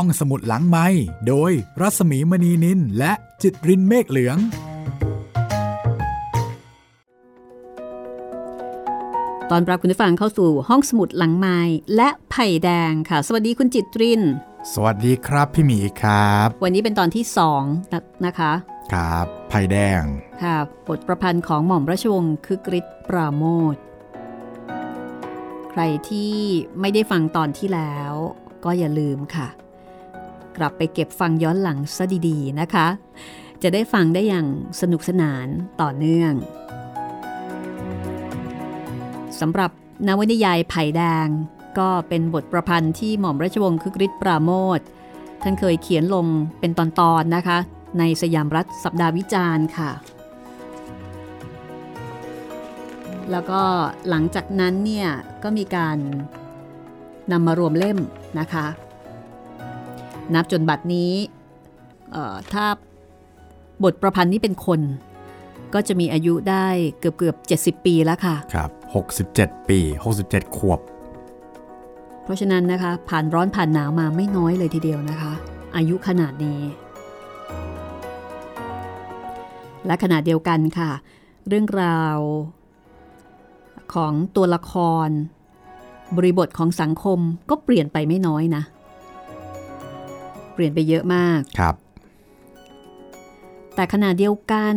ห้องสมุดหลังไม้โดยรัสมีมณีนินและจิตรินเมฆเหลือง ตอนรับคุณผู้ฟังเข้าสู่ห้องสมุดหลังไม้และไผ่แดงค่ะ สวัสดีคุณจิตริน สวัสดีครับพี่หมีครับ วันนี้เป็นตอนที่สองนะนะคะครับไผ่แดงค่ะบทประพันธ์ของหม่อมราชวงศ์คือกริชปราโมทใครที่ไม่ได้ฟังตอนที่แล้ว ก็อย่าลืมค่ะ กลับไปเก็บฟังย้อนหลังซะดีๆนะคะ จะได้ฟังได้อย่างสนุกสนานต่อเนื่องสำหรับนวนิยายไผ่แดง ก็เป็นบทประพันธ์ที่หม่อมราชวงศ์คึกฤทธิ์ปราโมทท่านเคยเขียนลงเป็นตอนๆนะคะ ในสยามรัฐสัปดาห์วิจารณ์ค่ะ แล้วก็หลังจากนั้นเนี่ยก็มีการนำมารวมเล่มนะคะ นับจนบัดนี้ถ้าบทประพันธ์นี้เป็นคน ก็จะมีอายุได้เกือบเกือบ70 ปีแล้วค่ะ ครับ 67 ปี 67 ขวบ เพราะฉะนั้นนะคะ ผ่านร้อนผ่านหนาวมาไม่น้อยเลยทีเดียวนะคะ อายุขนาดนี้ และขณะเดียวกันค่ะ เรื่องราวของตัวละคร บริบทของสังคมก็เปลี่ยนไปไม่น้อยนะ เปลี่ยนไปเยอะมากครับ แต่ขณะเดียวกัน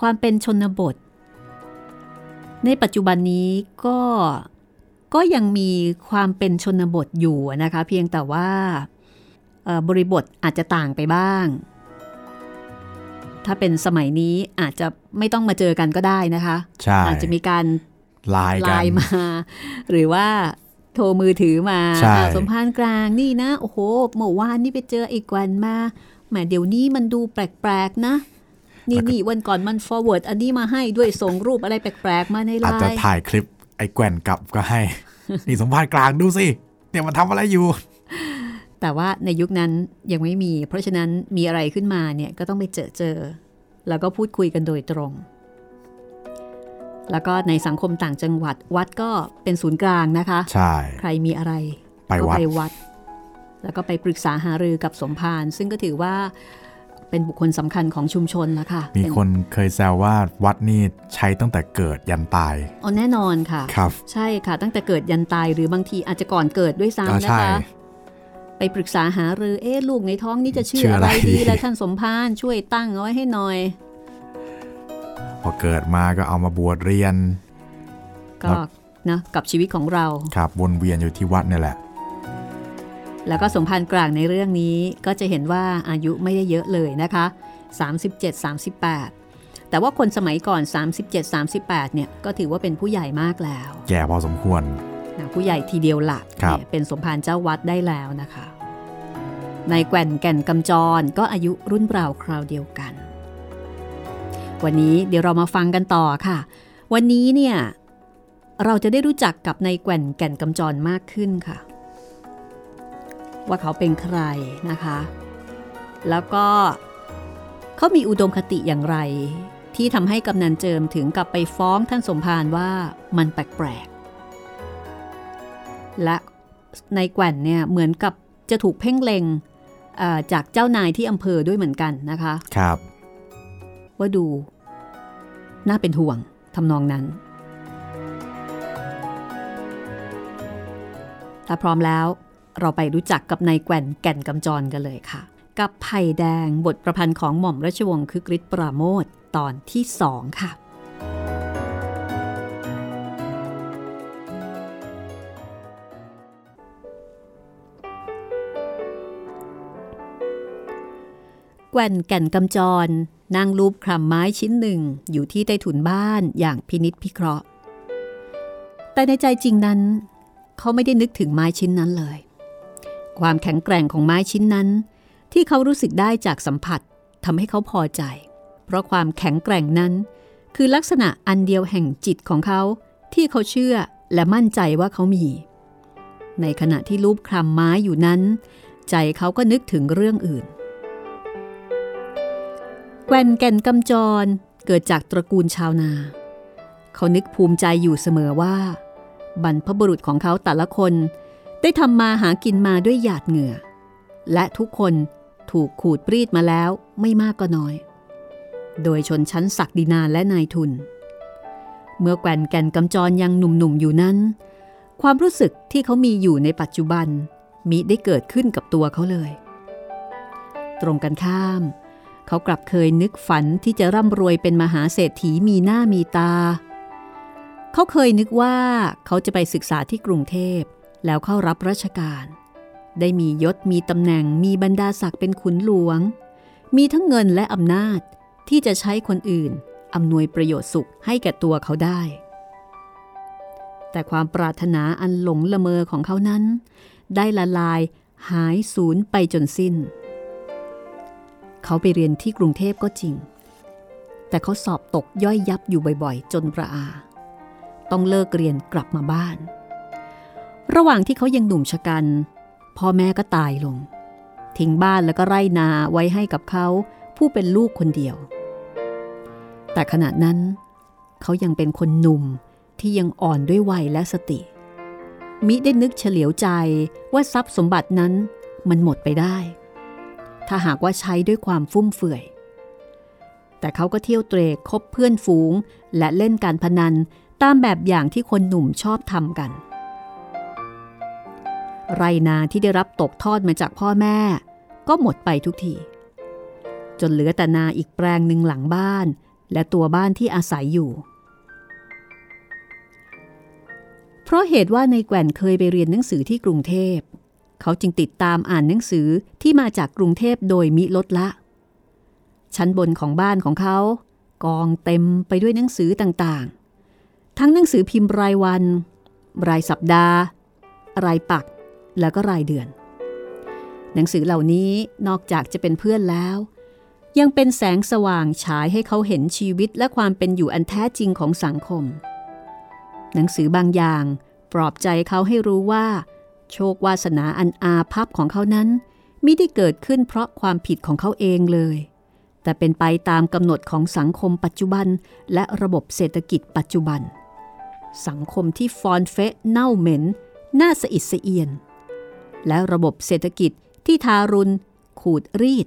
ความเป็นชนบท ในปัจจุบันนี้ก็ก็ยังมีความเป็นชนบทอยู่นะคะ เพียงแต่ว่าบริบทอาจจะต่างไปบ้าง ถ้าเป็นสมัยนี้อาจจะไม่ต้องมาเจอกันก็ได้นะคะใช่อาจจะมีการไลน์ไลน์มา หรือว่า โทรมือถือมาใช่สมพานกลางนี่นะโอ้โหเมื่อวานนี่ไปเจออีกวันมาแหมเดี๋ยวนี้มันดูแปลกๆนะนี่นี่วันก่อนมัน forward อันนี้มาให้ด้วยส่งรูปอะไรแปลกๆมาในไลอาจจะน์ถ่ายคลิปไอ้แกว่นกลับก็ให้ นี่สมภารกลางดูสิเนี่ยมันทำอะไรอยู่ แต่ว่าในยุคนั้นยังไม่มี เพราะฉะนั้นมีอะไรขึ้นมาเนี่ยก็ต้องไปเจอเจอ แล้วก็พูดคุยกันโดยตรง แล้วก็ในสังคมต่างจังหวัดวัดก็เป็นศูนย์กลางนะคะ ใช่ ใครมีอะไรไปก็วัดไปวัด แล้วก็ไปปรึกษาหารือกับสมภารซึ่งก็ถือว่าเป็นบุคคลสำคัญของชุมชนแล้วค่ะ มีเป็นคนเคยแซวว่าวัดนี่ใช้ตั้งแต่เกิดยันตายอ๋อแน่นอนค่ะครับ ใช่ค่ะ ตั้งแต่เกิดยันตายหรือบางทีอาจจะก่อนเกิดด้วยก็ซ้ำนะใช่คะไปปรึกษาหารือเอ๊ะลูกในท้องนี่จะชื่อชื่ออะอะไรไรดีดีแล้วท่านสมภารช่วยตั้งเอาไว้ให้หน่อยพ อเกิดมาก็เอามาบวชเรียน ก็นะกับชีวิตของเราครับวนเวียนอยู่ที่วัดนี่แหละ แล้วก็สมภารกลางในเรื่องนี้ก็จะเห็นว่าอายุไม่ได้เยอะเลยนะคะ 37 38แต่ว่าคนสมัยก่อน 37 38 เนี่ย ก็ถือว่าเป็นผู้ใหญ่มากแล้ว แก่พอสมควรนะผู้ใหญ่ทีเดียวหลักครับเนี่ยเป็นสมภารเจ้าวัดได้แล้วนะคะ ในแก่นแก่นกำจรก็อายุรุ่นราวคราวเดียวกัน วันนี้เดี๋ยวเรามาฟังกันต่อค่ะ วันนี้เนี่ยเราจะได้รู้จักกับในแก่นแก่นกำจรมากขึ้นค่ะ ว่าเขาเป็นใครนะคะ แล้วก็เขามีอุดมคติอย่างไร ที่ทำให้กำนันเจิมถึงกับไปฟ้องท่านสมภารว่ามันแปลกๆและในแก่นเนี่ยเหมือนกับจะถูกเพ่งเล็งจากเจ้านายที่อำเภอด้วยเหมือนกันนะคะ ครับ ว่าดู น่าเป็นห่วงทำนองนั้น ถ้าพร้อมแล้วเราไปรู้จักกับนายแก่นแก่นกำจรกันเลยค่ะ กับไผ่แดงบทประพันธ์ของหม่อมราชวงศ์คึกฤทธิ์ปราโมทตอนที่สองค่ะ แก่นแก่นกำจร นั่งรูปคลำไม้ชิ้นหนึ่งอยู่ที่ใต้ถุนบ้านอย่างพินิษพิเคราะห์ แต่ในใจจริงนั้น เขาไม่ได้นึกถึงไม้ชิ้นนั้นเลย ความแข็งแกร่งของไม้ชิ้นนั้น ที่เขารู้สึกได้จากสัมผัสทำให้เขาพอใจ เพราะความแข็งแกร่งนั้น คือลักษณะอันเดียวแห่งจิตของเขาที่เขาเชื่อและมั่นใจว่าเขามี ในขณะที่รูปคลำไม้อยู่นั้น ใจเขาก็นึกถึงเรื่องอื่น แกวนแก่นกำจรเกิดจากตระกูลชาวนา เขานึกภูมิใจอยู่เสมอว่า บรรพบุรุษของเขาแต่ละคนได้ทำมาหากินมาด้วยหยาดเหงื่อ และทุกคนถูกขูดปรีดมาแล้วไม่มากก็น้อย โดยชนชั้นศักดินาและนายทุน เมื่อแก่นแก่นกำจรยังหนุ่มๆอยู่นั้น ความรู้สึกที่เขามีอยู่ในปัจจุบันมิได้เกิดขึ้นกับตัวเขาเลย ตรงกันข้ามเขากลับเคยนึกฝันที่จะร่ำรวยเป็นมหาเศรษฐีมีหน้ามีตา เขาเคยนึกว่าเขาจะไปศึกษาที่กรุงเทพ แล้วเข้ารับราชการ ได้มียศมีตำแหน่งมีบรรดาศักดิ์เป็นขุนหลวง มีทั้งเงินและอำนาจที่จะใช้คนอื่นอำนวยประโยชน์สุขให้แก่ตัวเขาได้ แต่ความปรารถนาอันหลงละเมอของเขานั้น ได้ละลายหายสูญไปจนสิ้น เขาไปเรียนที่กรุงเทพก็จริง แต่เขาสอบตกย่อยยับอยู่บ่อยๆ จนประอา ต้องเลิกเรียนกลับมาบ้าน ระหว่างที่เขายังหนุ่มชะกัน พ่อแม่ก็ตายลง ทิ้งบ้านแล้วก็ไร่นาไว้ให้กับเขาผู้เป็นลูกคนเดียว แต่ขณะนั้น เขายังเป็นคนหนุ่มที่ยังอ่อนด้วยวัยและสติ มิได้นึกเฉลียวใจว่าทรัพย์สมบัตินั้นมันหมดไปได้ ถ้าหากว่าใช้ด้วยความฟุ่มเฟือย แต่เขาก็เที่ยวเตรคบเพื่อนฝูง และเล่นการพนันตามแบบอย่างที่คนหนุ่มชอบทำกัน ไรนาที่ได้รับตกทอดมาจากพ่อแม่ ก็หมดไปทุกที จนเหลือแต่นาอีกแปลงหนึ่งหลังบ้าน และตัวบ้านที่อาศัยอยู่ เพราะเหตุว่าในแก่นเคยไปเรียนหนังสือที่กรุงเทพ เขาจึงติดตามอ่านหนังสือที่มาจากกรุงเทพโดยมิลดละ ชั้นบนของบ้านของเขา กองเต็มไปด้วยหนังสือต่างๆ ทั้งหนังสือพิมพ์รายวัน รายสัปดาห์ รายปัก แล้วก็รายเดือน หนังสือเหล่านี้นอกจากจะเป็นเพื่อนแล้ว ยังเป็นแสงสว่างฉายให้เขาเห็นชีวิตและความเป็นอยู่อันแท้จริงของสังคม หนังสือบางอย่างปลอบใจเขาให้รู้ว่า โชควาสนาอันอาภัพของเขานั้นมิได้เกิดขึ้นเพราะความผิดของเขาเองเลย แต่เป็นไปตามกำหนดของสังคมปัจจุบัน และระบบเศรษฐกิจปัจจุบัน สังคมที่ฟอนเฟะเน่าเหม็น น่าสะอิดสะเอียน และระบบเศรษฐกิจที่ทารุณ ขูดรีด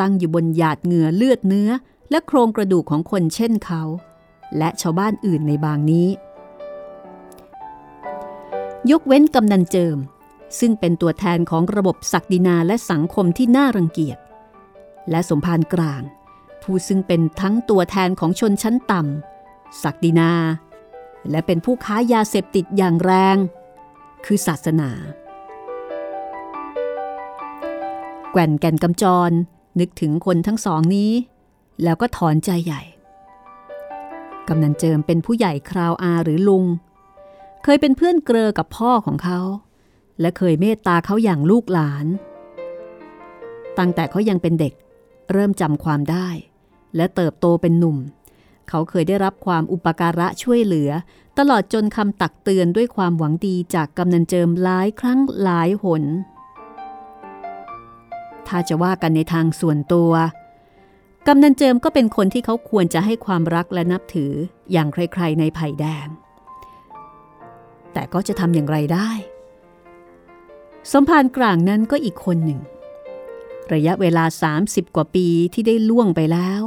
ตั้งอยู่บนหยาดเหงื่อเลือดเนื้อ และโครงกระดูกของคนเช่นเขา และชาวบ้านอื่นในบางนี้ ยกเว้นกำนันเจิม ซึ่งเป็นตัวแทนของระบบศักดินาและสังคมที่น่ารังเกียจ และสมภารกลาง ผู้ซึ่งเป็นทั้งตัวแทนของชนชั้นต่ำศักดินา และเป็นผู้ค้ายาเสพติดอย่างแรง คือศาสนา แก่นแก่นกำจรนึกถึงคนทั้งสองนี้ แล้วก็ถอนใจใหญ่ กำนันเจิมเป็นผู้ใหญ่คราวอาหรือลุง เคยเป็นเพื่อนเกลอกับพ่อของเขา และเคยเมตตาเขาอย่างลูกหลาน ตั้งแต่เขายังเป็นเด็กเริ่มจำความได้ และเติบโตเป็นหนุ่ม เขาเคยได้รับความอุปการะช่วยเหลือ ตลอดจนคำตักเตือนด้วยความหวังดีจากกำนันเจิมหลายครั้งหลายหน ถ้าจะว่ากันในทางส่วนตัวกำนันเจิมก็เป็นคนที่เขาควรจะให้ความรักและนับถืออย่างใครๆในไผ่แดง แต่ก็จะทำอย่างไรได้ สมภารกลางนั้นก็อีกคนหนึ่ง ระยะเวลา 30 กว่าปีที่ได้ล่วงไปแล้ว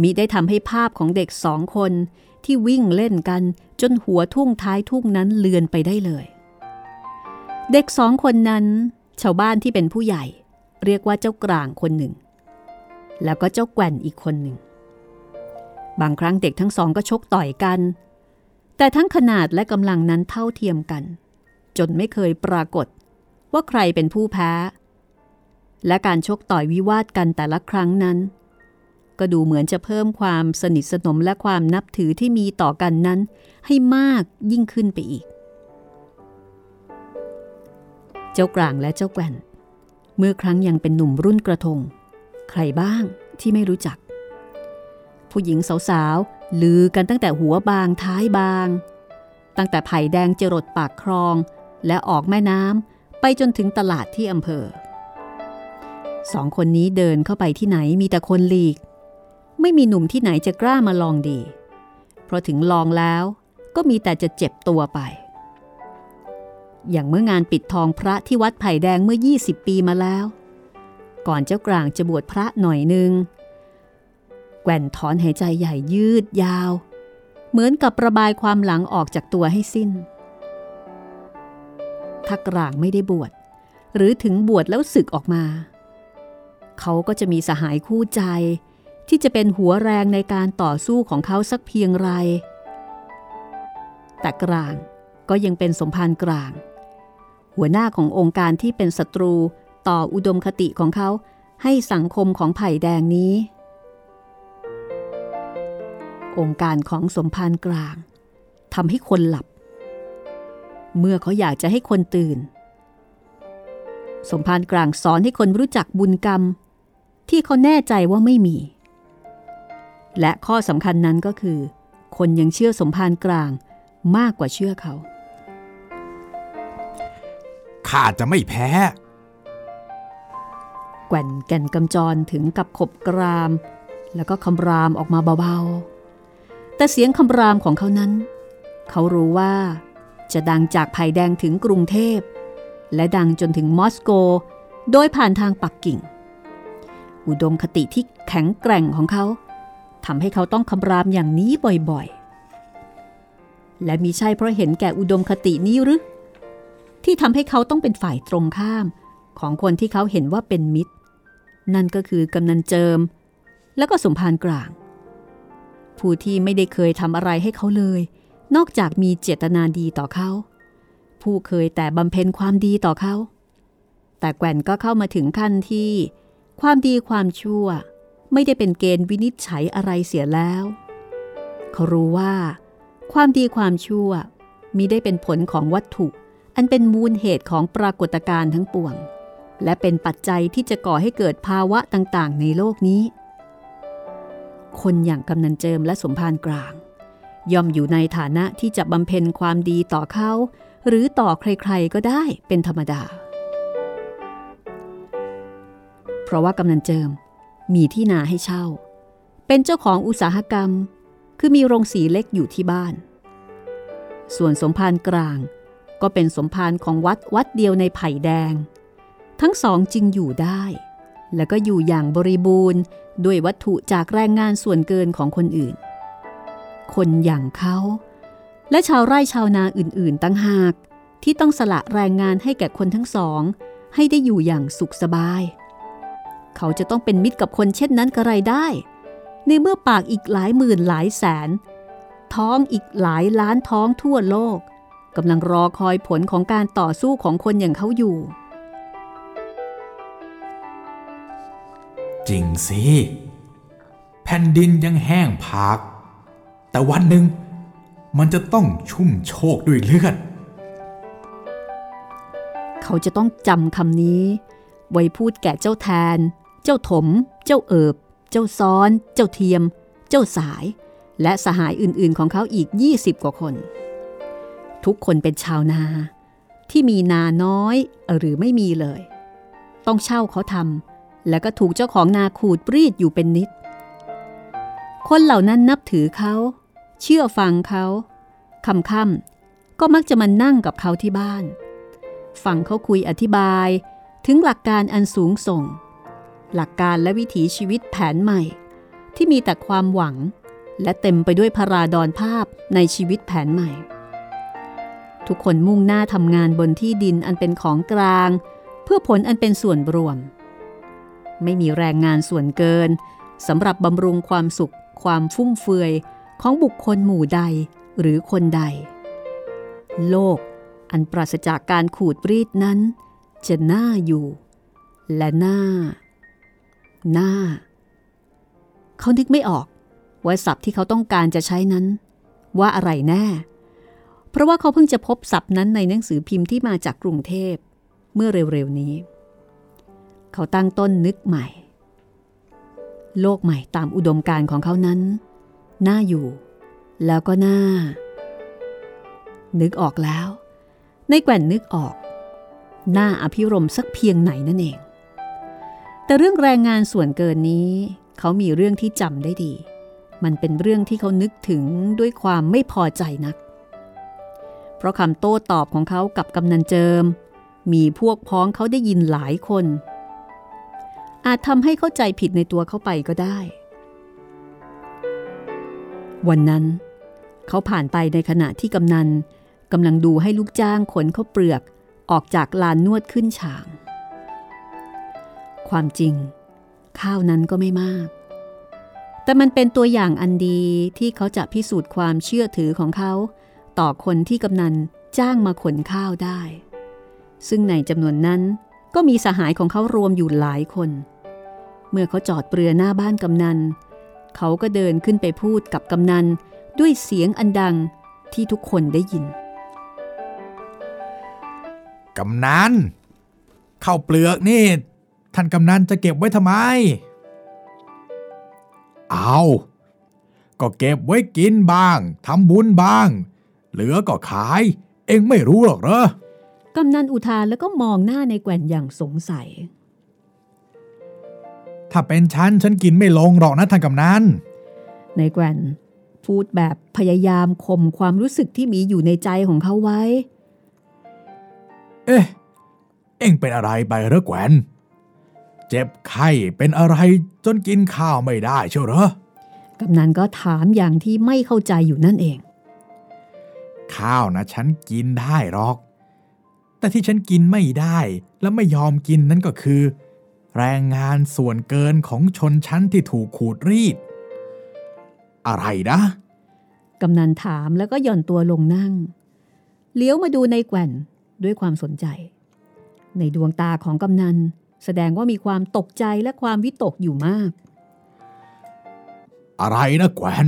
มิได้ทำให้ภาพของเด็กสองคนที่วิ่งเล่นกันจนหัวทุ่งท้ายทุ่งนั้นเลือนไปได้เลย เด็กสองคนนั้น ชาวบ้านที่เป็นผู้ใหญ่ เรียกว่าเจ้ากลางคนหนึ่ง แล้วก็เจ้าแก่นอีกคนหนึ่ง บางครั้งเด็กทั้งสองก็ชกต่อยกัน แต่ทั้งขนาดและกำลังนั้นเท่าเทียมกัน จนไม่เคยปรากฏว่าใครเป็นผู้แพ้ และการชกต่อยวิวาทกันแต่ละครั้งนั้น ก็ดูเหมือนจะเพิ่มความสนิทสนมและความนับถือที่มีต่อกันนั้น ให้มากยิ่งขึ้นไปอีก เจ้ากลางและเจ้าแก่น เมื่อครั้งยังเป็นหนุ่มรุ่นกระทง ใครบ้างที่ไม่รู้จัก ผู้หญิงสาว ลือกันตั้งแต่หัวบางท้ายบาง ตั้งแต่ไผ่แดงจรดปากคลอง และออกแม่น้ำไปจนถึงตลาดที่อำเภอสองคนนี้เดินเข้าไปที่ไหนมีแต่คนหลีก ไม่มีหนุ่มที่ไหนจะกล้ามาลองดี เพราะถึงลองแล้วก็มีแต่จะเจ็บตัวไป อย่างเมื่องานปิดทองพระที่วัดไผ่แดงเมื่อ 20 ปีมาแล้ว ก่อนเจ้ากลางจะบวชพระหน่อยหนึ่ง แกว่นถอนหายใจใหญ่ยืดยาว เหมือนกับระบายความหลังออกจากตัวให้สิ้นถ้ากลางไม่ได้บวช หรือถึงบวชแล้วศึกออกมา เขาก็จะมีสหายคู่ใจ ที่จะเป็นหัวแรงในการต่อสู้ของเขาสักเพียงไร แต่กลางก็ยังเป็นสมภารกลาง หัวหน้าขององค์การที่เป็นศัตรูต่ออุดมคติของเขาให้สังคมของไผ่แดงนี้ องค์การของสมภารกลางทำให้คนหลับ เมื่อเขาอยากจะให้คนตื่น สมภารกลางสอนให้คนรู้จักบุญกรรม ที่เขาแน่ใจว่าไม่มี และข้อสำคัญนั้นก็คือ คนยังเชื่อสมภารกลางมากกว่าเชื่อเขาข้าจะไม่แพ้ แกว่นแก่นกำจรถึงกับขบกราม แล้วก็คำรามออกมาเบาๆ แต่เสียงคำรามของเขานั้น เขารู้ว่า จะดังจากไผ่แดงถึงกรุงเทพ และดังจนถึงมอสโก โดยผ่านทางปักกิ่ง อุดมคติที่แข็งแกร่งของเขาทำให้เขาต้องคำรามอย่างนี้บ่อยๆ และมีใช่เพราะเห็นแก่อุดมคตินี้หรือที่ทำให้เขาต้องเป็นฝ่ายตรงข้ามของคนที่เขาเห็นว่าเป็นมิตร นั่นก็คือกำนันเจิม แล้วก็สมภารกลาง ผู้ที่ไม่ได้เคยทำอะไรให้เขาเลย นอกจากมีเจตนาดีต่อเขา ผู้เคยแต่บำเพ็ญความดีต่อเขา แต่แกว่นก็เข้ามาถึงขั้นที่ ความดีความชั่ว ไม่ได้เป็นเกณฑ์วินิจฉัยอะไรเสียแล้ว เขารู้ว่า ความดีความชั่วมีได้เป็นผลของวัตถุ อันเป็นมูลเหตุของปรากฏการณ์ทั้งปวง และเป็นปัจจัยที่จะก่อให้เกิดภาวะต่างๆ ในโลกนี้ คนอย่างกำนันเจิมและสมภารกลาง ย่อมอยู่ในฐานะที่จะบำเพ็ญความดีต่อเขา หรือต่อใครๆก็ได้เป็นธรรมดา เพราะว่ากำนันเจิมมีที่นาให้เช่า เป็นเจ้าของอุตสาหกรรม คือมีโรงสีเล็กอยู่ที่บ้าน ส่วนสมภารกลางก็เป็นสมภารของวัดวัดเดียวในไผ่แดง ทั้งสองจึงอยู่ได้ และก็อยู่อย่างบริบูรณ์ ด้วยวัตถุจากแรงงานส่วนเกินของคนอื่น คนอย่างเขา และชาวไร่ชาวนาอื่นๆตั้งหาก ที่ต้องสละแรงงานให้แก่คนทั้งสอง ให้ได้อยู่อย่างสุขสบาย เขาจะต้องเป็นมิตรกับคนเช่นนั้นกระไรได้ ในเมื่อปากอีกหลายหมื่นหลายแสน ท้องอีกหลายล้านท้องทั่วโลกกำลังรอคอยผลของการต่อสู้ของคนอย่างเขาอยู่ จริงสิ แผ่นดินยังแห้งผาก แต่วันหนึ่งมันจะต้องชุ่มโชกด้วยเลือด เขาจะต้องจำคำนี้ ไว้พูดแก่เจ้าแทน เจ้าถม เจ้าเอิบ เจ้าซ้อน เจ้าเทียม เจ้าสาย และสหายอื่นๆของเขาอีก 20 กว่าคน ทุกคนเป็นชาวนาที่มีนาน้อยหรือไม่มีเลย ต้องเช่าเขาทำ แล้วก็ถูกเจ้าของนาขูดปรีดอยู่เป็นนิด คนเหล่านั้นนับถือเขา เชื่อฟังเขาคำค่ำก็มักจะมานั่งกับเขาที่บ้าน ฟังเขาคุยอธิบายถึงหลักการอันสูงส่ง หลักการและวิถีชีวิตแผนใหม่ ที่มีแต่ความหวัง และเต็มไปด้วยพราดอนภาพในชีวิตแผนใหม่ ทุกคนมุ่งหน้าทำงานบนที่ดินอันเป็นของกลาง เพื่อผลอันเป็นส่วนรวม ไม่มีแรงงานส่วนเกินสำหรับบำรุงความสุขความฟุ่มเฟือยของบุคคลหมู่ใดหรือคนใด โลกอันปราศจากการขูดรีดนั้น จะน่าอยู่ และน่าน่าเขานึกไม่ออก ว่าศัพท์ที่เขาต้องการจะใช้นั้น ว่าอะไรแน่ เพราะว่าเขาเพิ่งจะพบศัพท์นั้นในหนังสือพิมพ์ที่มาจากกรุงเทพ เมื่อเร็วๆนี้ เขาตั้งต้นนึกใหม่ โลกใหม่ตามอุดมการของเขานั้น น่าอยู่ แล้วก็น่า นึกออกแล้ว ในแก่นนึกออก หน้าอภิรมสักเพียงไหนนั่นเอง แต่เรื่องแรงงานส่วนเกินนี้ เขามีเรื่องที่จำได้ดี มันเป็นเรื่องที่เขานึกถึงด้วยความไม่พอใจนัก เพราะคำโต้ตอบของเขากับกำนันเจิมมีพวกพ้องเขาได้ยินหลายคน อาจทำให้เข้าใจผิดในตัวเขาไปก็ได้ วันนั้น เขาผ่านไปในขณะที่กำนันกำลังดูให้ลูกจ้างขนข้าวเปลือกออกจากลานนวดขึ้นฉาง ความจริง ข้าวนั้นก็ไม่มาก แต่มันเป็นตัวอย่างอันดีที่เขาจะพิสูจน์ความเชื่อถือของเขา ต่อคนที่กำนันจ้างมาขนข้าวได้ ซึ่งในจำนวนนั้นก็มีสหายของเขารวมอยู่หลายคน เมื่อเขาจอดเปลือหน้าบ้านกำนัน เขาก็เดินขึ้นไปพูดกับกำนันด้วยเสียงอันดังที่ทุกคนได้ยิน กำนันข้าวเปลือกนี่ ท่านกำนันจะเก็บไว้ทำไม เอาก็เก็บไว้กินบ้างทำบุญบ้าง เหลือก็ขาย เองไม่รู้หรอกเหรอกำนันอุทานแล้วก็มองหน้าในแกว่นอย่างสงสัย ถ้าเป็นฉันฉันกินไม่ลงหรอกนะท่านกำนันในแกว่นพูดแบบพยายามข่มความรู้สึกที่มีอยู่ในใจของเขาไว้ เอ๊ะ เอ็งเป็นอะไรไปเหรอแกวนเจ็บไข้เป็นอะไรจนกินข้าวไม่ได้เชียวเหรอกำนันก็ถามอย่างที่ไม่เข้าใจอยู่นั่นเอง ข้าวนะฉันกินได้หรอก แต่ที่ฉันกินไม่ได้และไม่ยอมกินนั่นก็คือ แรงงานส่วนเกินของชนชั้นที่ถูกขูดรีด อะไรนะ กำนันถามแล้วก็หย่อนตัวลงนั่ง เลี้ยวมาดูในแกว่นด้วยความสนใจ ในดวงตาของกำนัน แสดงว่ามีความตกใจและความวิตกอยู่มาก อะไรนะแกวน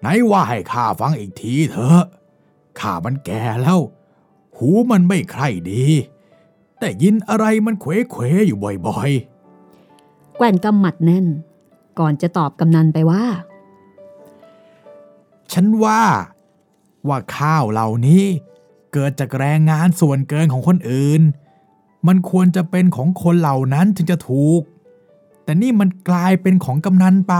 ไหนว่าให้ข้าฟังอีกทีเถอะข้ามันแก่แล้ว หูมันไม่ใคร่ดี แต่ยินอะไรมันเขวเขวๆอยู่บ่อยแกว่นกำหมัดแน่น ก่อนจะตอบกำนันไปว่าๆฉันว่า ว่าข้าวเหล่านี้ เกิดจากแรงงานส่วนเกินของคนอื่น มันควรจะเป็นของคนเหล่านั้นถึงจะถูก แต่นี่มันกลายเป็นของกำนันไป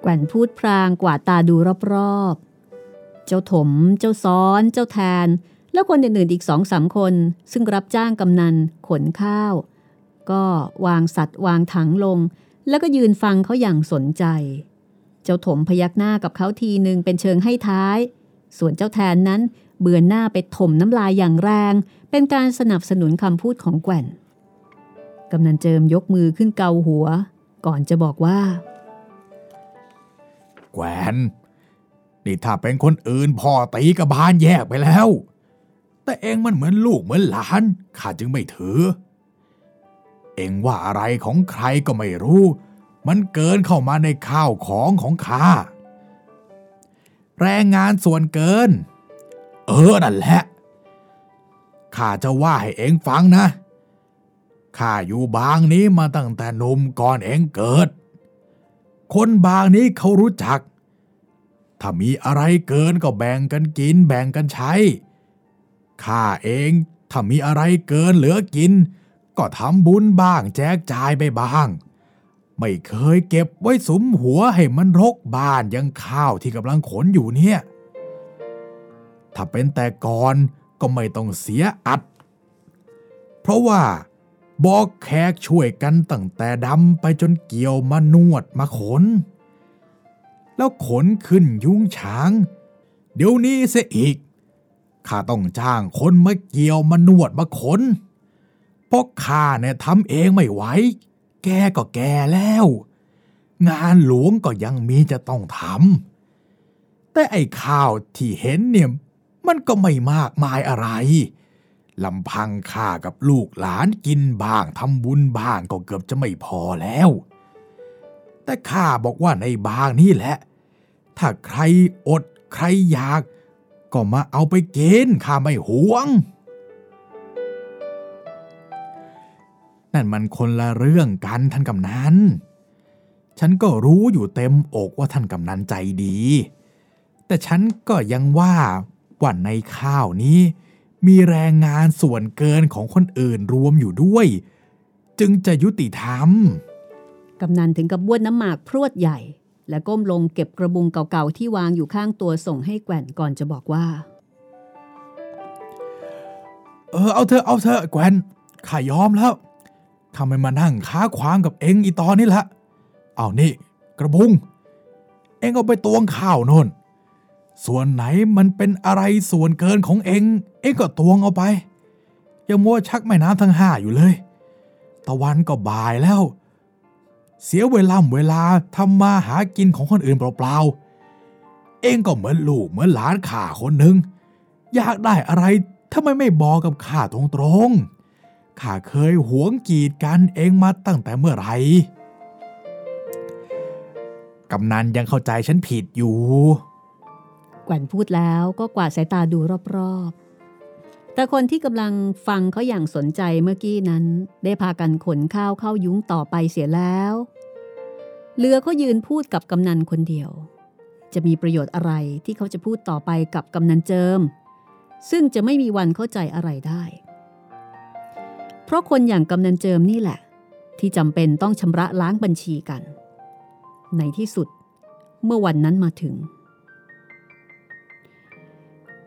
แกว่นพูดพรางกวาดตาดูรอบๆ เจ้าถม เจ้าซ้อน เจ้าแทน แล้วคนอื่นๆอีกสองสามคน ซึ่งรับจ้างกำนันขนข้าว ก็วางสัตว์วางถังลง แล้วก็ยืนฟังเขาอย่างสนใจ เจ้าถมพยักหน้ากับเขาทีหนึ่งเป็นเชิงให้ท้าย ส่วนเจ้าแทนนั้นเบือนหน้าไปถมน้ำลายอย่างแรง เป็นการสนับสนุนคำพูดของแกว่นกำนันเจิมยกมือขึ้นเกาหัว ก่อนจะบอกว่า แกวนนี่ถ้าเป็นคนอื่นพ่อตีกับบานแยกไปแล้ว แต่เองมันเหมือนลูกเหมือนหลาน ข้าจึงไม่ถือ เองว่าอะไรของใครก็ไม่รู้ มันเกินเข้ามาในข้าวของของข้า แรงงานส่วนเกิน เออ นั่นแหละ ข้าจะว่าให้เองฟังนะ ข้าอยู่บางนี้มาตั้งแต่นุ่มก่อนเองเกิด คนบางนี้เขารู้จัก ถ้ามีอะไรเกินก็แบ่งกันกินแบ่งกันใช้ ข้าเองถ้ามีอะไรเกินเหลือกิน ก็ทำบุญบ้างแจกจ่ายไปบ้าง ไม่เคยเก็บไว้สุมหัวให้มันรกบ้านอยังข้าวที่กำลังขนอยู่เนี่ย ถ้าเป็นแต่ก่อนก็ไม่ต้องเสียอัด เพราะว่าบอกแขกช่วยกันตั้งแต่ดำไปจนเกี่ยวมานวดมาขน แล้วขนขึ้นยุ้งฉาง เดี๋ยวนี้เสียอีก ข้าต้องจ้างคนมาเกี่ยวมานวดมาขนเพราะข้าเนี่ยทำเองไม่ไหว แกก็แก่แล้ว งานหลวงก็ยังมีจะต้องทำ แต่ไอ้ข้าวที่เห็นเนี่ยมันก็ไม่มากมายอะไรลำพังข้ากับลูกหลานกินบ้างทำบุญบ้างก็เกือบจะไม่พอแล้ว แต่ข้าบอกว่าในบางนี่แหละ ถ้าใครอดใครอยาก ก็มาเอาไปเกณฑ์ข้าไม่หวง นั่นมันคนละเรื่องกันท่านกำนัน ฉันก็รู้อยู่เต็มอกว่าท่านกำนันใจดี แต่ฉันก็ยังว่าว่าในข้าวนี้ มีแรงงานส่วนเกินของคนอื่นรวมอยู่ด้วย จึงจะยุติธรรม กำนันถึงกับบ้วนน้ำหมากพรวดใหญ่ และก้มลงเก็บกระบุงเก่าๆ ที่วางอยู่ข้างตัวส่งให้แกว่นก่อนจะบอกว่า เออเอาเธอเอาเธอแกวนข้ายอมแล้วข้าไม่มานั่งค้าขวางกับเองอีตอนนี้ละเอานี่ กระบุง เองเอาไปตวงข้าวนนส่วนไหนมันเป็นอะไรส่วนเกินของเอง เองก็ตวงเอาไป อย่ามัวชักแม่น้ำทั้งห้าอยู่เลย ตะวันก็บ่ายแล้ว เสียเวลาเวลาทำมาหากินของคนอื่นเปล่าๆ เองก็เหมือนลูกเหมือนหลานข้าคนหนึ่งอยากได้อะไรทำไมไม่บอกกับข้าตรงๆข้าเคยหวงกีดกันเองมาตั้งแต่เมื่อไหร่กำนันยังเข้าใจฉันผิดอยู่ แกว่นพูดแล้วก็กวาดสายตาดูรอบๆ แต่คนที่กำลังฟังเขาอย่างสนใจเมื่อกี้นั้น ได้พากันขนข้าวเข้ายุ้งต่อไปเสียแล้วเหลือเขายืนพูดกับกำนันคนเดียว จะมีประโยชน์อะไรที่เขาจะพูดต่อไปกับกำนันเจิม ซึ่งจะไม่มีวันเข้าใจอะไรได้ เพราะคนอย่างกำนันเจิมนี่แหละ ที่จำเป็นต้องชำระล้างบัญชีกัน ในที่สุดเมื่อวันนั้นมาถึง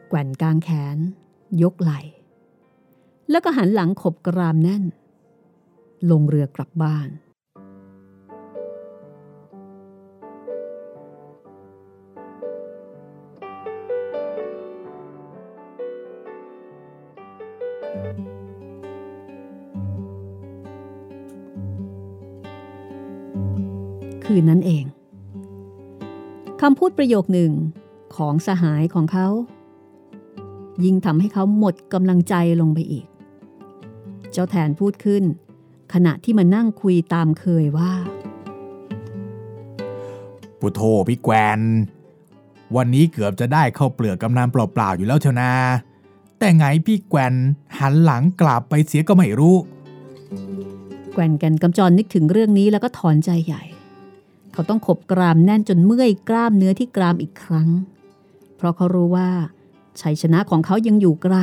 แกว่นกลางแขน ยกไหล แล้วก็หันหลังขบกรามแน่น ลงเรือกลับบ้านคืนนั้นเองคำพูดประโยคหนึ่งของสหายของเขา ยิ่งทำให้เขาหมดกำลังใจลงไปอีก เจ้าแทนพูดขึ้น ขณะที่มานั่งคุยตามเคยว่า ปุโทพี่แกวนวันนี้เกือบจะได้เข้าเปลือกกำนันเปล่าๆอยู่แล้วเชียวนาแต่ไงพี่แกวนหันหลังกลับไปเสียก็ไม่รู้ แกว่นกันกำจรนึกถึงเรื่องนี้แล้วก็ถอนใจใหญ่ เขาต้องขบกรามแน่นจนเมื่อยกล้ามเนื้อที่กรามอีกครั้ง เพราะเขารู้ว่า ชัยชนะของเขายังอยู่ไกล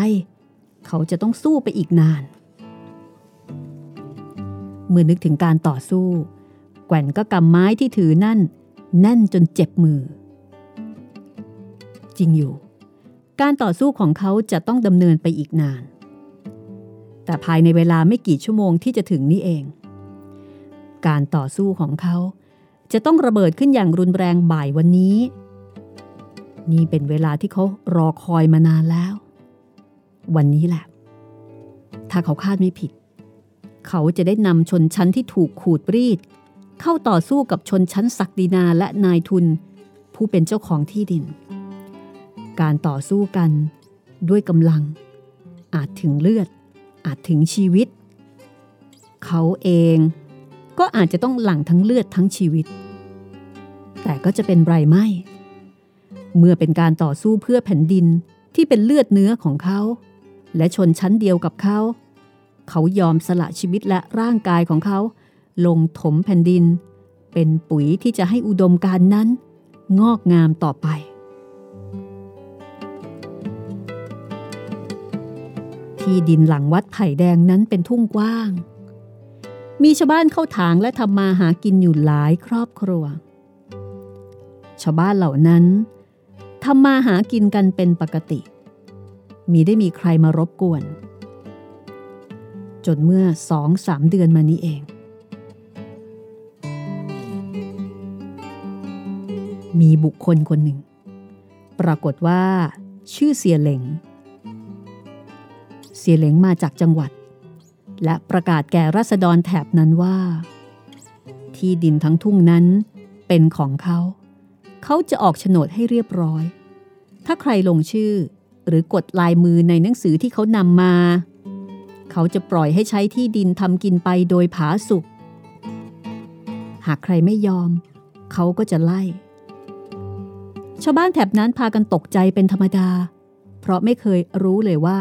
เขาจะต้องสู้ไปอีกนาน เมื่อนึกถึงการต่อสู้ แกว่นก็กำไม้ที่ถือนั่น แน่นจนเจ็บมือ จริงอยู่ การต่อสู้ของเขาจะต้องดำเนินไปอีกนาน แต่ภายในเวลาไม่กี่ชั่วโมงที่จะถึงนี่เอง การต่อสู้ของเขาจะต้องระเบิดขึ้นอย่างรุนแรงบ่ายวันนี้ นี่เป็นเวลาที่เขารอคอยมานานแล้ว วันนี้แหละ ถ้าเขาคาดไม่ผิด เขาจะได้นำชนชั้นที่ถูกขูดรีด เข้าต่อสู้กับชนชั้นศักดินาและนายทุน ผู้เป็นเจ้าของที่ดิน การต่อสู้กันด้วยกำลัง อาจถึงเลือด อาจถึงชีวิต เขาเองก็อาจจะต้องหลั่งทั้งเลือดทั้งชีวิต แต่ก็จะเป็นไรไม่ เมื่อเป็นการต่อสู้เพื่อแผ่นดินที่เป็นเลือดเนื้อของเขา และชนชั้นเดียวกับเขา เขายอมสละชีวิตและร่างกายของเขา ลงถมแผ่นดิน เป็นปุ๋ยที่จะให้อุดมการนั้น งอกงามต่อไป ที่ดินหลังวัดไผ่แดงนั้นเป็นทุ่งกว้าง มีชาวบ้านเข้าถางและทำมาหากินอยู่หลายครอบครัว ชาวบ้านเหล่านั้น ทำมาหากินกันเป็นปกติ มีได้มีใครมารบกวน จนเมื่อสองสามเดือนมานี้เอง มีบุคคลคนหนึ่ง ปรากฏว่า ชื่อเสียเหลงเสียเหลงมาจากจังหวัด และประกาศแก่รัษฎรแถบนั้นว่า ที่ดินทั้งทุ่งนั้นเป็นของเขา เขาจะออกโฉนดให้เรียบร้อย ถ้าใครลงชื่อหรือกดลายมือในหนังสือที่เขานำมา เขาจะปล่อยให้ใช้ที่ดินทำกินไปโดยผาสุก หากใครไม่ยอม เขาก็จะไล่ ชาวบ้านแถบนั้นพากันตกใจเป็นธรรมดา เพราะไม่เคยรู้เลยว่า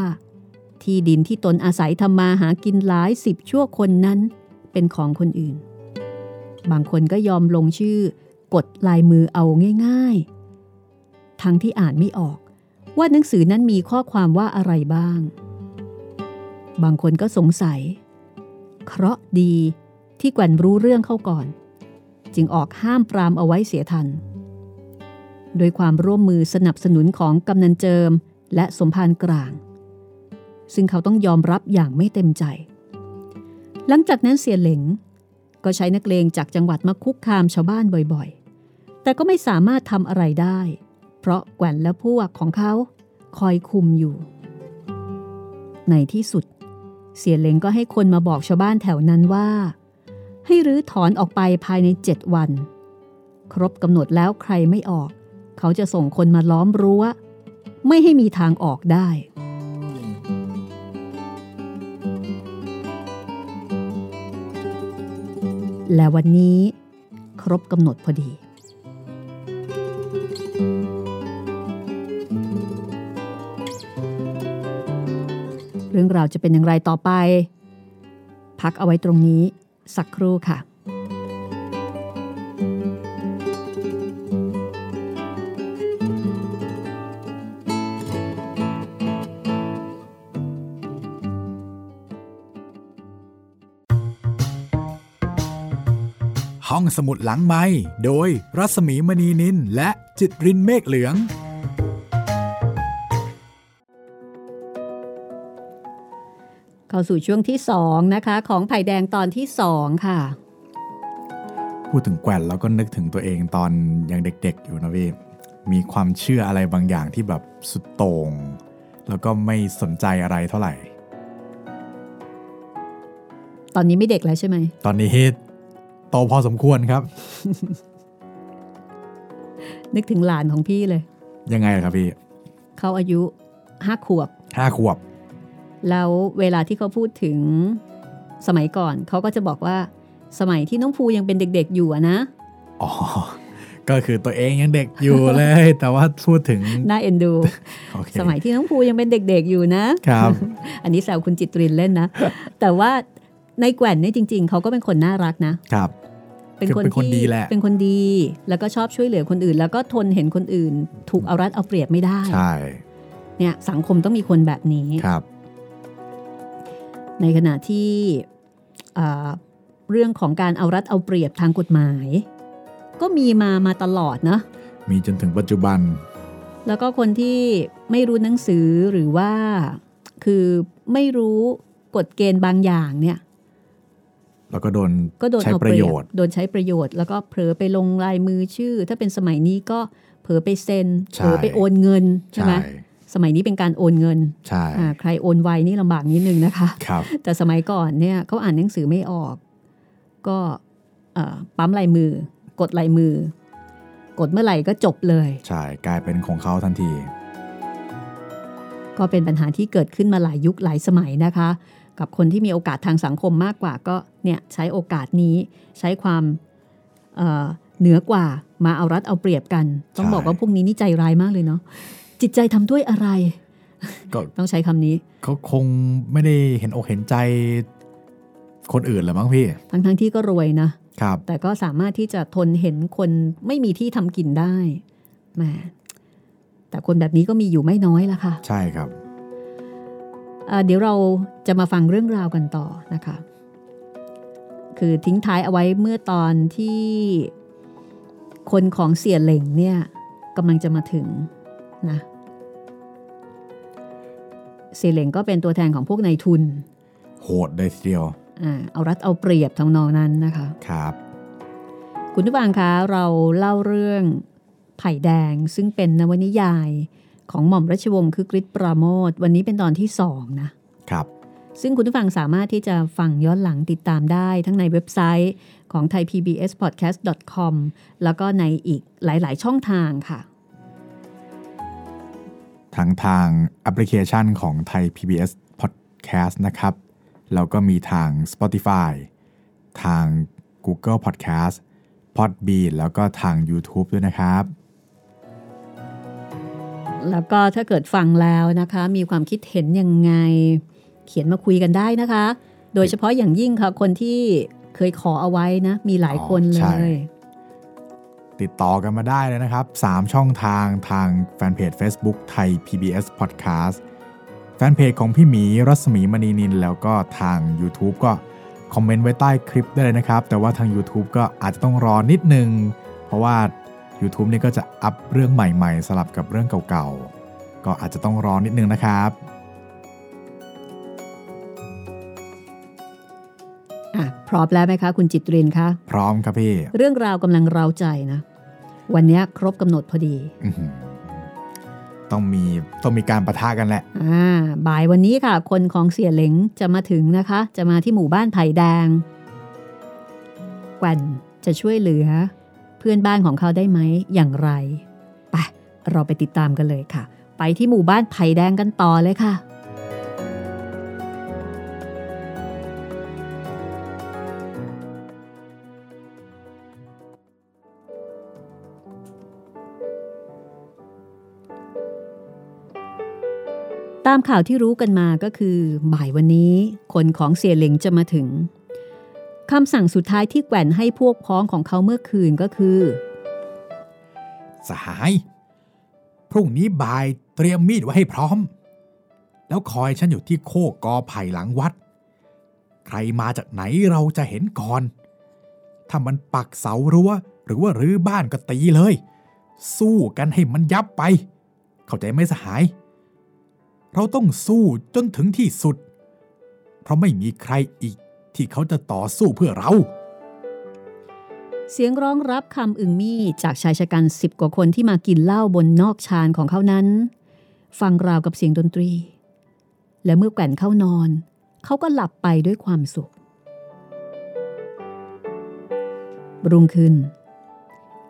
ที่ดินที่ตนอาศัยทำมาหากินหลายสิบชั่วคนนั้น เป็นของคนอื่น บางคนก็ยอมลงชื่อ กดลายมือเอาง่ายๆ ทั้งที่อ่านไม่ออก ว่าหนังสือนั้นมีข้อความว่าอะไรบ้าง บางคนก็สงสัย เคราะดีที่แกวนรู้เรื่องเข้าก่อน จึงออกห้ามปรามเอาไว้เสียทัน โดยความร่วมมือสนับสนุนของกำนันเจิมและสมภารกลาง ซึ่งเขาต้องยอมรับอย่างไม่เต็มใจ หลังจากนั้นเสียเหลงก็ใช้นักเลงจากจังหวัดมาคุกคามชาวบ้านบ่อยๆ แต่ก็ไม่สามารถทำอะไรได้ เพราะแกว่นและพวกของเขาคอยคุมอยู่ ในที่สุด เสียเหลงก็ให้คนมาบอกชาวบ้านแถวนั้นว่า ให้รื้อถอนออกไปภายในเจ็ดวัน ครบกำหนดแล้วใครไม่ออก เขาจะส่งคนมาล้อมรั้ว ไม่ให้มีทางออกได้และวันนี้ ครบกำหนดพอดี รื่องราวจะเป็นอย่างไรต่อไป พักเอาไว้ตรงนี้สักครู่ค่ะห้องสมุดหลังไม้โดยรัสมีมณีนินและจิตรินเมฆเหลือง เข้าสู่ช่วงที่สองนะคะของไผ่แดงตอนที่สองค่ะ พูดถึงแกว่นแล้วก็นึกถึงตัวเองตอนยังเด็กๆ อยู่นะพี่มีความเชื่ออะไรบางอย่างที่แบบสุดโต่งแล้วก็ไม่สนใจอะไรเท่าไหร่ ตอนนี้ไม่เด็กแล้วใช่ไหม ตอนนี้โตพอสมควรครับ นึกถึงหลานของพี่เลย ยังไงครับพี่ เขาอายุห้าขวบห้าขวบ แล้วเวลาที่เขาพูดถึงสมัยก่อนเขาก็จะบอกว่าสมัยที่น้องภูยังเป็นเด็กๆอยู่อะนะ อ๋อ ก็คือตัวเองยังเด็กอยู่เลย แต่ว่าพูดถึง น่าเอ็นดูโอเคสมัยที่น้องภูยังเป็นเด็กๆอยู่นะ ครับ อันนี้แซวคุณจิตรินเล่นนะ แต่ว่าในแกว่นเนี่ยจริง ๆ เขาก็เป็นคนน่ารักนะ ครับ เป็นคนเป็นคนที่ดีแหละ เป็นคนดี แล้วก็ชอบช่วยเหลือคนอื่น แล้วก็ทนเห็นคนอื่น ถูกเอารัดเอาเปรียบไม่ได้ ใช่ เนี่ยสังคมต้องมีคนแบบนี้ ครับ ในขณะที่อ่าเรื่องของการเอารัดเอาเปรียบทางกฎหมาย ก็มีมามาตลอดนะมีจนถึงปัจจุบัน แล้วก็คนที่ไม่รู้หนังสือหรือว่าคือไม่รู้กฎเกณฑ์บางอย่างเนี่ยแล้วก็โดนก็โดนใช้เอาปเประรีโยยบชน์ โดนใช้ประโยชน์ แล้วก็เผลอไปลงลายมือชื่อ ถ้าเป็นสมัยนี้ก็เผลอไปเซ็นเผลอไปโอนเงินใช่ไหม สมัยนี้เป็นการโอนเงินใช่อ่าใครโอนไวนี่ลำบากนิดนึงนะคะครับแต่สมัยก่อนเนี่ยเขาอ่านหนังสือไม่ออก ก็เอ่อปั๊มลายมือ กดลายมือ กดเมื่อไหร่ก็จบเลย ใช่ กลายเป็นของเขาทันที ก็เป็นปัญหาที่เกิดขึ้นมาหลายยุคหลายสมัยนะคะ กับคนที่มีโอกาสทางสังคมมากกว่าก็เนี่ยใช้โอกาสนี้ใช้ความเอ่อเหนือกว่ามาเอารัดเอาเปรียบกัน ต้องใช่บอกว่าพวกนี้นี่ใจร้ายมากเลยเนาะ จิตใจทำด้วยอะไร ก็ต้องใช้คำนี้ เขาคงไม่ได้เห็นอกเห็นใจคนอื่นหรือมั้งพี่ ทั้งทั้งๆที่ก็รวยนะครับ แต่ก็สามารถที่จะทนเห็นคนไม่มีที่ทำกินได้แหมแต่คนแบบนี้ก็มีอยู่ไม่น้อยละค่ะ ใช่ครับเอ่อเดี๋ยวเราจะมาฟังเรื่องราวกันต่อนะคะ คือทิ้งท้ายเอาไว้เมื่อตอนที่คนของเสียเหล่งเนี่ยกำลังจะมาถึง นะเสียเหล่งก็เป็นตัวแทนของพวกนายทุน โหดเลยทีเดียวอ่าเอารัดเอาเปรียบทางนองนั้นนะคะ ครับ คุณผู้ฟังคะเราเล่าเรื่องไผ่แดงซึ่งเป็นนวนิยายของหม่อมราชวงศ์คึกฤทธิ์ ปราโมชวันนี้เป็นตอนที่สองนะครับ ซึ่งคุณผู้ฟังสามารถที่จะฟังย้อนหลังติดตามได้ทั้งในเว็บไซต์ของ thaipbspodcast.com แล้วก็ในอีกหลาย ๆ ช่องทางค่ะ ทั้งทางแอปพลิเคชันของไทย PBS Podcast นะครับ แล้วก็มีทาง Spotify ทาง Google Podcast Podbean แล้วก็ทาง YouTube ด้วยนะครับ แล้วก็ถ้าเกิดฟังแล้วนะคะ มีความคิดเห็นยังไง เขียนมาคุยกันได้นะคะ โดยเฉพาะอย่างยิ่งค่ะ คนที่เคยขอเอาไว้นะ มีหลายคนเลอ๋อใช่ย ติดต่อกันมาได้เลยนะครับ 3 ช่องทางทางแฟนเพจ Facebook ไทย PBS Podcast แฟนเพจของพี่หมีรัศมีมณีนิน แล้วก็ทาง YouTube ก็คอมเมนต์ไว้ใต้คลิปได้เลยนะครับ แต่ว่าทาง YouTube ก็อาจจะต้องรอนิดนึง เพราะว่า YouTube นี่ก็จะอัพเรื่องใหม่ๆ สลับกับเรื่องเก่าๆ ก็อาจจะต้องรอนิดนึงนะครับ พร้อมแล้วไหมคะ คุณจิตรินคะ พร้อมครับพี่ เรื่องราวกำลังเร้าใจนะ วันนี้ครบกำหนดพอดีอื้อหือต้องมีต้องมีการประทะกันแหละ อ่า บ่ายวันนี้ค่ะ คนของเสียเหลงจะมาถึงนะคะ จะมาที่หมู่บ้านไผ่แดงแกว่นจะช่วยเหลือ เพื่อนบ้านของเขาได้ไหมอย่างไร ไป เราไปติดตามกันเลยค่ะ ไปที่หมู่บ้านไผ่แดงกันต่อเลยค่ะ ตามข่าวที่รู้กันมาก็คือบ่ายวันนี้คนของเสียเหลงจะมาถึงคำสั่งสุดท้ายที่แกว่นให้พวกพ้องของเขาเมื่อคืนก็คือ สหาย พรุ่งนี้บ่ายเตรียมมีดไว้ให้พร้อม แล้วคอยฉันอยู่ที่โคกกอไผ่หลังวัด ใครมาจากไหนเราจะเห็นก่อน ถ้ามันปักเสารั้วหรือว่ารื้อบ้านก็ตีเลย สู้กันให้มันยับไป เข้าใจไหมสหาย เราต้องสู้จนถึงที่สุด เพราะไม่มีใครอีกที่เขาจะต่อสู้เพื่อเรา เสียงร้องรับคำอึงมี่จากชายชะกันสิบกว่าคนที่มากินเหล้าบนนอกชานของเขานั้น ฟังราวกับเสียงดนตรี และเมื่อแก่นเข้านอน เขาก็หลับไปด้วยความสุข รุ่งขึ้น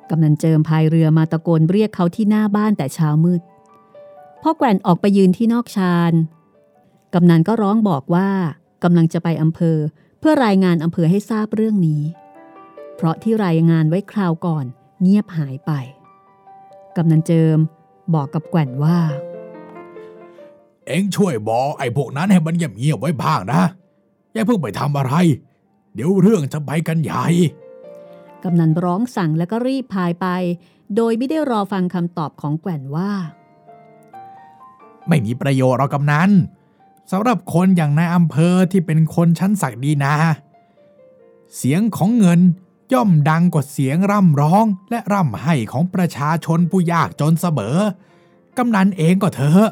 กำนันเจิมพายเรือมาตะโกนเรียกเขาที่หน้าบ้านแต่เช้ามืด พอแกว่นออกไปยืนที่นอกชานกำนันก็ร้องบอกว่ากำลังจะไปอำเภอเพื่อรายงานอำเภอให้ทราบเรื่องนี้ เพราะที่รายงานไว้คราวก่อนเงียบหายไป กำนันเจิมบอกกับแกว่นว่า เอ็งช่วยบอกไอ้พวกนั้นให้มันเงียบๆไว้บ้างนะ อย่าเพิ่งไปทำอะไร เดี๋ยวเรื่องจะไปกันใหญ่ กำนันร้องสั่งแล้วก็รีบพายไป โดยไม่ได้รอฟังคำตอบของแกว่นว่า ไม่มีประโยชน์หรอกกำนันสำหรับคนอย่างนายอำเภอที่เป็นคนชั้นศักดีนา เสียงของเงินย่อมดังกว่าเสียงร่ำร้องและร่ำไห้ของประชาชนผู้ยากจนเสมอกำนันเองก็เถอะ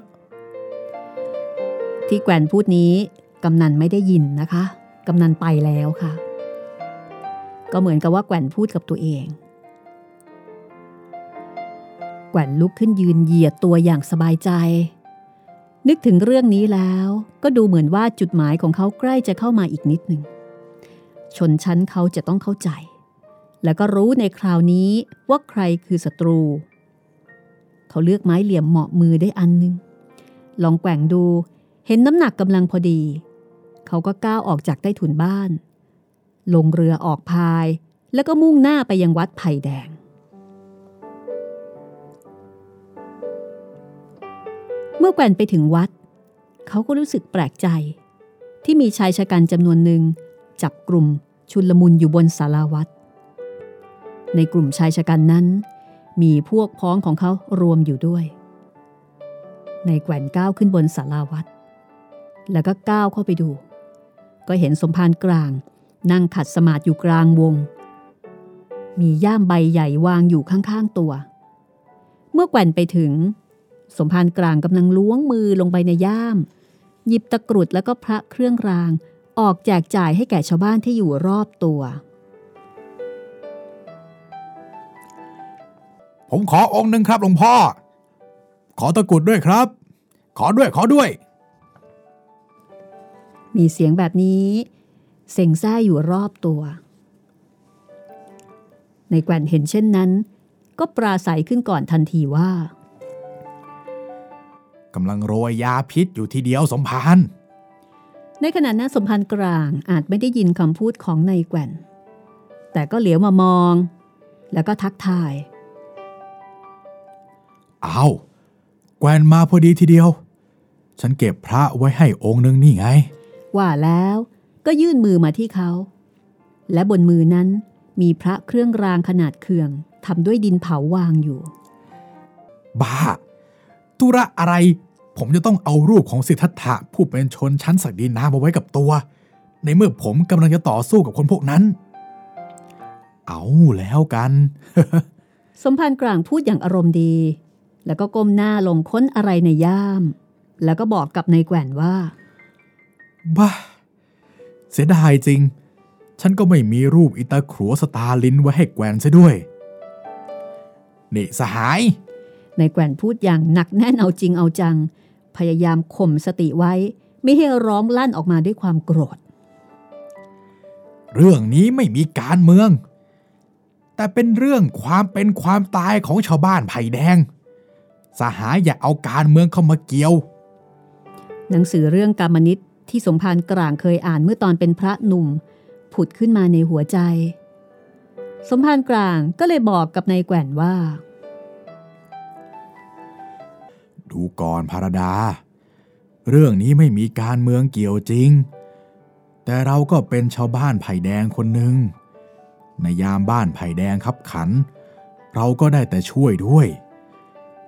ที่แกว่นพูดนี้กำนันไม่ได้ยินนะคะ กำนันไปแล้วค่ะ ก็เหมือนกับว่าแกว่นพูดกับตัวเอง แกว่นลุกขึ้นยืนเหยียดตัวอย่างสบายใจ นึกถึงเรื่องนี้แล้วก็ดูเหมือนว่าจุดหมายของเขาใกล้จะเข้ามาอีกนิดหนึ่ง ชนชั้นเขาจะต้องเข้าใจ แล้วก็รู้ในคราวนี้ว่าใครคือศัตรู เขาเลือกไม้เหลี่ยมเหมาะมือได้อันหนึง ลองแกว่งดู เห็นน้ำหนักกำลังพอดี เขาก็ก้าวออกจากใต้ถุนบ้าน ลงเรือออกพาย แล้วก็มุ่งหน้าไปยังวัดไผ่แดง มื่อแกว่นไปถึงวัด เขาก็รู้สึกแปลกใจ ที่มีชายชะกันจำนวนหนึ่ง จับกลุ่มชุลมุนอยู่บนศาลาวัด ในกลุ่มชายชะกันนั้น มีพวกพ้องของเขารวมอยู่ด้วย ในแกว่นก้าวขึ้นบนศาลาวัด แล้วก็ก้าวเข้าไปดู ก็เห็นสมภารกลาง นั่งขัดสมาธิอยู่กลางวง มีย่ามใบใหญ่วางอยู่ข้างๆตัว เมื่อแกว่นไปถึง สมภารกลางกำลังล้วงมือลงไปในย่าม หยิบตะกรุดแล้วก็พระเครื่องราง ออกแจกจ่ายให้แก่ชาวบ้านที่อยู่รอบตัว ผมขอองค์หนึ่งครับหลวงพ่อ ขอตะกรุดด้วยครับ ขอด้วยขอด้วย มีเสียงแบบนี้เซ็งแซ่อยู่รอบตัว ในแกว่นเห็นเช่นนั้น ก็ปราศัยขึ้นก่อนทันทีว่า กำลังโรยยาพิษอยู่ทีเดียวสมภารในขณะนั้นสมพันธ์กลางอาจไม่ได้ยินคำพูดของนายแกว่น แต่ก็เหลียวมามอง แล้วก็ทักทายอ้าวแกวนมาพอดีทีเดียว ฉันเก็บพระไว้ให้องค์หนึ่งนี่ไง ว่าแล้วก็ยื่นมือมาที่เขา และบนมือนั้นมีพระเครื่องรางขนาดเคืองทำด้วยดินเผาวางอยู่ บ้าธุระอะไร ผมจะต้องเอารูปของสิทธัตถะผู้เป็นชนชั้นศักดินามาไว้กับตัว ในเมื่อผมกำลังจะต่อสู้กับคนพวกนั้น เอาแล้วกัน สมภารกลางพูดอย่างอารมณ์ดี แล้วก็ก้มหน้าลงค้นอะไรในย่าม แล้วก็บอกกับนายแกว่นว่า บ้า เสียดายจริง ฉันก็ไม่มีรูปอิตาครัวสตาลินไว้ให้แกวนซะด้วย นี่สหายในแกว่นพูดอย่างหนักแน่นเอาจริงเอาจัง พยายามข่มสติไว้ ไม่ให้ร้องลั่นออกมาด้วยความโกรธ เรื่องนี้ไม่มีการเมือง แต่เป็นเรื่องความเป็นความตายของชาวบ้านไผ่แดง สหายอย่าเอาการเมืองเข้ามาเกี่ยว หนังสือเรื่องกรรมนิตที่สมภารกลางเคยอ่านเมื่อตอนเป็นพระหนุ่ม ผุดขึ้นมาในหัวใจ สมภารกลางก็เลยบอกกับนายแกว่นว่า ดูก่อนพารดา เรื่องนี้ไม่มีการเมืองเกี่ยวจริง แต่เราก็เป็นชาวบ้านไผ่แดงคนหนึ่ง ในยามบ้านไผ่แดงขับขัน เราก็ได้แต่ช่วยด้วย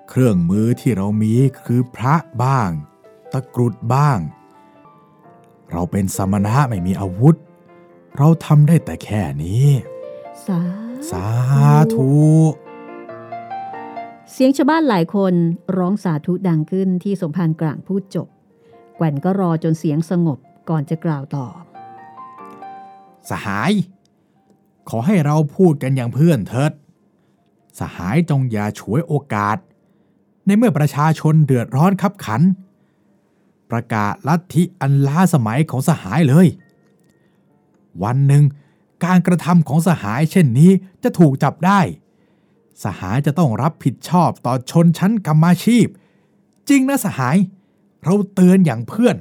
เครื่องมือที่เรามีคือพระบ้าง ตะกรุดบ้าง เราเป็นสมณะไม่มีอาวุธ เราทำได้แต่แค่นี้ สาสาธุ เสียงชาวบ้านหลายคนร้องสาธุดังขึ้นที่สมภารกลางพูดจบ แกว่นก็รอจนเสียงสงบก่อนจะกล่าวต่อ สหาย ขอให้เราพูดกันอย่างเพื่อนเถิด สหายจงอย่าฉวยโอกาส ในเมื่อประชาชนเดือดร้อนขับขัน ประกาศลัทธิอันล้าสมัยของสหายเลย วันหนึ่งการกระทำของสหายเช่นนี้จะถูกจับได้ สหายจะต้องรับผิดชอบต่อชนชั้นกรรมาชีพ จริงนะสหาย เราเตือนอย่างเพื่อน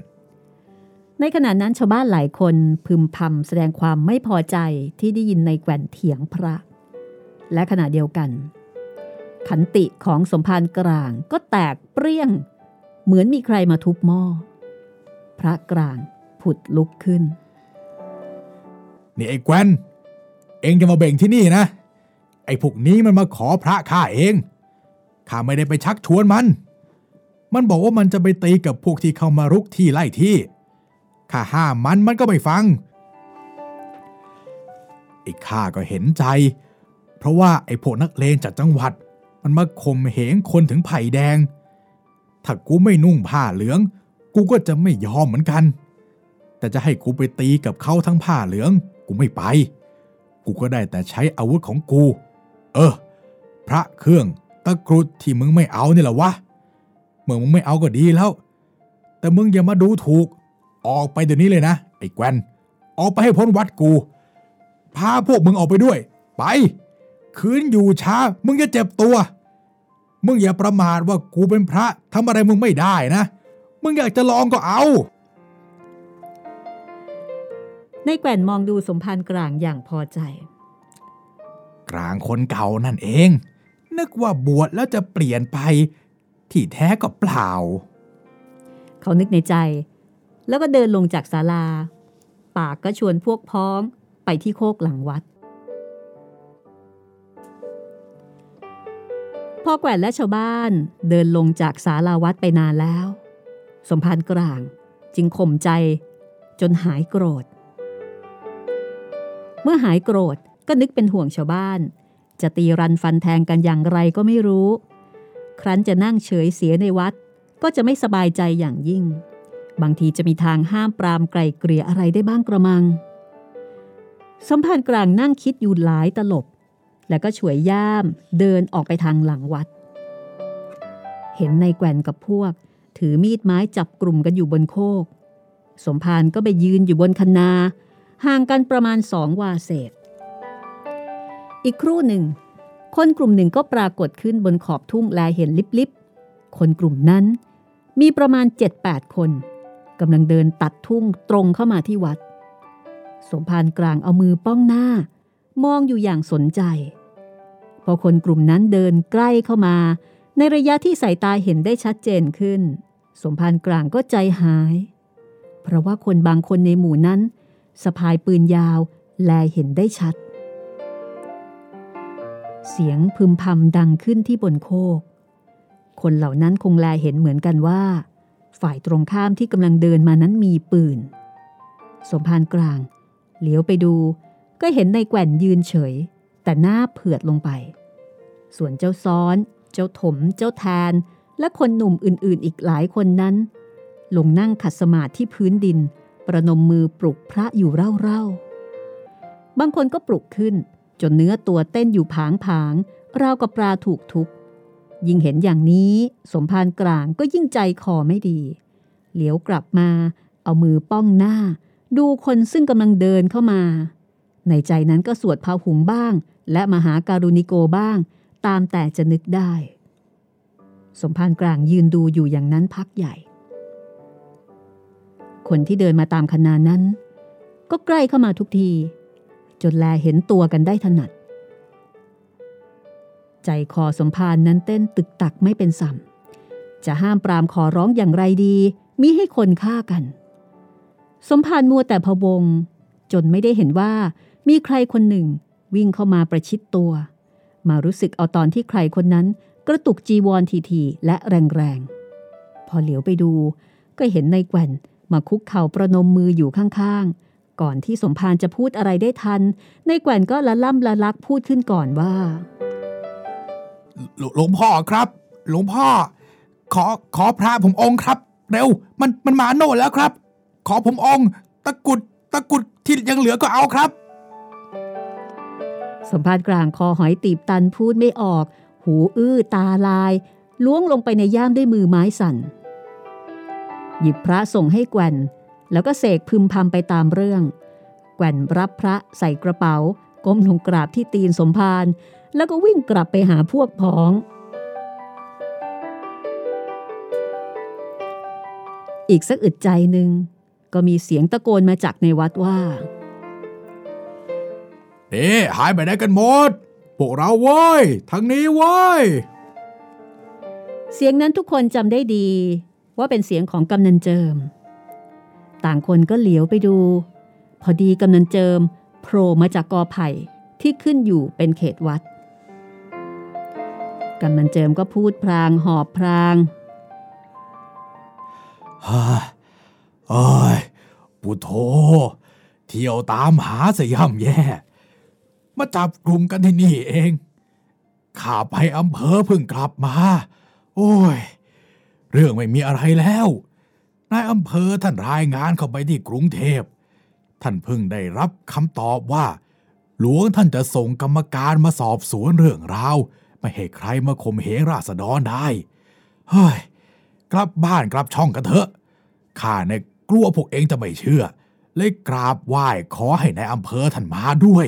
ในขณะนั้นชาวบ้านหลายคนพึมพำแสดงความไม่พอใจที่ได้ยินในแกว่นเถียงพระ และขณะเดียวกัน ขันติของสมภารกลางก็แตกเปรี้ยง เหมือนมีใครมาทุบหม้อ พระกลางผุดลุกขึ้น นี่ไอ้แกวนเองจะมาเบ่งที่นี่นะ ไอ้พวกนี้มันมาขอพระข้าเอง ข้าไม่ได้ไปชักชวนมัน มันบอกว่ามันจะไปตีกับพวกที่เข้ามารุกที่ไล่ที่ ข้าห้ามมันมันก็ไม่ฟัง ไอ้ข้าก็เห็นใจ เพราะว่าไอ้พวกนักเลงจากจังหวัด มันมาข่มเหงคนถึงไผ่แดง ถ้ากูไม่นุ่งผ้าเหลือง กูก็จะไม่ยอมเหมือนกัน แต่จะให้กูไปตีกับเขาทั้งผ้าเหลือง กูไม่ไปกูก็ได้แต่ใช้อาวุธของกู เออ พระเครื่องตะกรุดที่มึงไม่เอานี่แหละวะ เมื่อมึงไม่เอาก็ดีแล้ว แต่มึงอย่ามาดูถูก ออกไปเดี๋ยวนี้เลยนะ ไอ้แกวนออกไปให้พ้นวัดกู พาพวกมึงออกไปด้วย ไป คืนอยู่ช้า มึงจะเจ็บตัว มึงอย่าประมาทว่ากูเป็นพระทำอะไรมึงไม่ได้นะ มึงอยากจะลองก็เอาในแกว่นมองดูสมภารกลางอย่างพอใจ กลางคนเก่านั่นเอง นึกว่าบวชแล้วจะเปลี่ยนไป ที่แท้ก็เปล่า เขานึกในใจ แล้วก็เดินลงจากศาลา ปากก็ชวนพวกพ้องไปที่โคกหลังวัด พ่อแกว่นและชาวบ้านเดินลงจากศาลาวัดไปนานแล้ว สมภารกลางจึงข่มใจจนหายโกรธ เมื่อหายโกรธ ก็นึกเป็นห่วงชาวบ้าน จะตีรันฟันแทงกันอย่างไรก็ไม่รู้ ครั้นจะนั่งเฉยเสียในวัด ก็จะไม่สบายใจอย่างยิ่ง บางทีจะมีทางห้ามปรามไกลเกลี่ยอะไรได้บ้างกระมังสมภารกลางนั่งคิดอยู่หลายตลบ แล้วก็ฉวยย่ามเดินออกไปทางหลังวัด เห็นในแกว่นกับพวก ถือมีดไม้จับกลุ่มกันอยู่บนโคก สมภารก็ไปยืนอยู่บนคนาห่างกันประมาณสองวาเศษ อีกครู่หนึ่ง คนกลุ่มหนึ่งก็ปรากฏขึ้นบนขอบทุ่งแลเห็นลิบๆคนกลุ่มนั้น มีประมาณ 7-8 คนกำลังเดินตัดทุ่งตรงเข้ามาที่วัด สมภารกลางเอามือป้องหน้า มองอยู่อย่างสนใจ พอคนกลุ่มนั้นเดินใกล้เข้ามา ในระยะที่สายตาเห็นได้ชัดเจนขึ้น สมภารกลางก็ใจหาย เพราะว่าคนบางคนในหมู่นั้นสะพายปืนยาวแลเห็นได้ชัด เสียงพึมพำดังขึ้นที่บนโคก คนเหล่านั้นคงแลเห็นเหมือนกันว่า ฝ่ายตรงข้ามที่กำลังเดินมานั้นมีปืน สมภารกลางเหลียวไปดู ก็เห็นในแกว่นยืนเฉย แต่หน้าเผือดลงไป ส่วนเจ้าซ้อน เจ้าถม เจ้าแทน และคนหนุ่มอื่นๆ อีกหลายคนนั้น ลงนั่งขัดสมาธิที่พื้นดิน ประนมมือปลุกพระอยู่เร่าๆบางคนก็ปลุกขึ้น จนเนื้อตัวเต้นอยู่ผางผางราวกับปลาถูกทุบยิ่งเห็นอย่างนี้สมภารกลางก็ยิ่งใจคอไม่ดี เหลียวกลับมา เอามือป้องหน้า ดูคนซึ่งกำลังเดินเข้ามา ในใจนั้นก็สวดพาหุงบ้าง และมหาการุณิโกบ้าง ตามแต่จะนึกได้ สมภารกลางยืนดูอยู่อย่างนั้นพักใหญ่ คนที่เดินมาตามคณานั้น ก็ใกล้เข้ามาทุกที จนแลเห็นตัวกันได้ถนัด ใจคอสมภารนั้นเต้นตึกตักไม่เป็นสัมจะห้ามปรามขอร้องอย่างไรดีมิให้คนฆ่ากัน สมภารมัวแต่พวง จนไม่ได้เห็นว่ามีใครคนหนึ่งวิ่งเข้ามาประชิดตัว มารู้สึกเอาตอนที่ใครคนนั้นกระตุกจีวรทีๆและแรงๆ พอเหลียวไปดูก็เห็นในแกว่นมาคุกเข่าประนมมืออยู่ข้างๆ ก่อนที่สมภารจะพูดอะไรได้ทัน ในแกว่นก็ละล่ำละลักพูดขึ้นก่อนว่า หลวงพ่อครับ หลวงพ่อ ขอขอพระผมองค์ครับ เร็ว มันมันมาโน่นแล้วครับ ขอผมองค์ตะกุดตะกุดที่ยังเหลือก็เอาครับ สมภารกลางคอหอยตีบตันพูดไม่ออก หูอื้อตาลาย ล้วงลงไปในย่ามด้วยมือไม้สั่นหยิบพระส่งให้แกว่น แล้วก็เสกพึมพำไปตามเรื่อง แกว่นรับพระใส่กระเป๋า ก้มลงกราบที่ตีนสมภารแล้วก็วิ่งกลับไปหาพวกพ้อง อีกสักอึดใจหนึ่งก็มีเสียงตะโกนมาจากในวัดว่าเอ๊หายไปไหนกันหมด พวกเราเว้ยทางนี้เว้ย เสียงนั้นทุกคนจำได้ดี ว่าเป็นเสียงของกำนันเจิม ต่างคนก็เหลียวไปดู พอดีกำนันเจิมโผล่มาจากกอไผ่ที่ขึ้นอยู่เป็นเขตวัดกำนันเจิมก็พูดพรางหอบพรางฮ่าเอ้ยปุโธเที่ยวตามหาสย่ำแย่ มาจับกลุ่มกันที่นี่เอง ข้าไปอำเภอเพิ่งกลับมา โอ้ย เรื่องไม่มีอะไรแล้ว นายอำเภอท่านรายงานเข้าไปที่กรุงเทพ ท่านเพิ่งได้รับคำตอบว่า หลวงท่านจะส่งกรรมการมาสอบสวนเรื่องราว ไม่ให้ใครมาข่มเหงราษฎรได้ เฮ้ย กลับบ้านกลับช่องกันเถอะ ข้าเนี่ยกลัวพวกเองจะไม่เชื่อ เลยกราบไหว้ขอให้ในายอำเภอท่านมาด้วย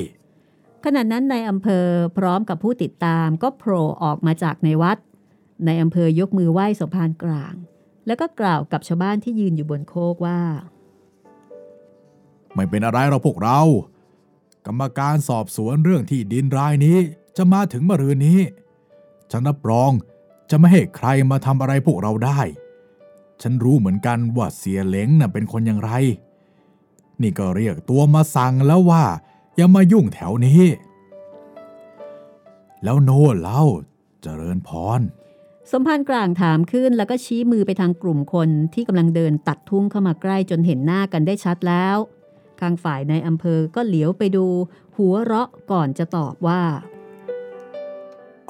ขณะนั้นในอำเภอพร้อมกับผู้ติดตามก็โผล่ออกมาจากในวัด ในอำเภอยกมือไหว้สมภารกลาง แล้วก็กล่าวกับชาวบ้านที่ยืนอยู่บนโคกว่า ไม่เป็นอะไรเราพวกเรา กรรมการสอบสวนเรื่องที่ดินรายนี้จะมาถึงมะรืนนี้ ฉันรับรองจะไม่ให้ใครมาทำอะไรพวกเราได้ ฉันรู้เหมือนกันว่าเสียเล้งน่ะเป็นคนอย่างไร นี่ก็เรียกตัวมาสั่งแล้วว่า อย่ามายุ่งแถวนี้ แล้วโน่เล่าเจริญพร สมภารกลางถามขึ้นแล้วก็ชี้มือไปทางกลุ่มคนที่กำลังเดินตัดทุ่งเข้ามาใกล้จนเห็นหน้ากันได้ชัดแล้วข้างฝ่ายในอำเภอก็เหลียวไปดู หัวเราะก่อนจะตอบว่า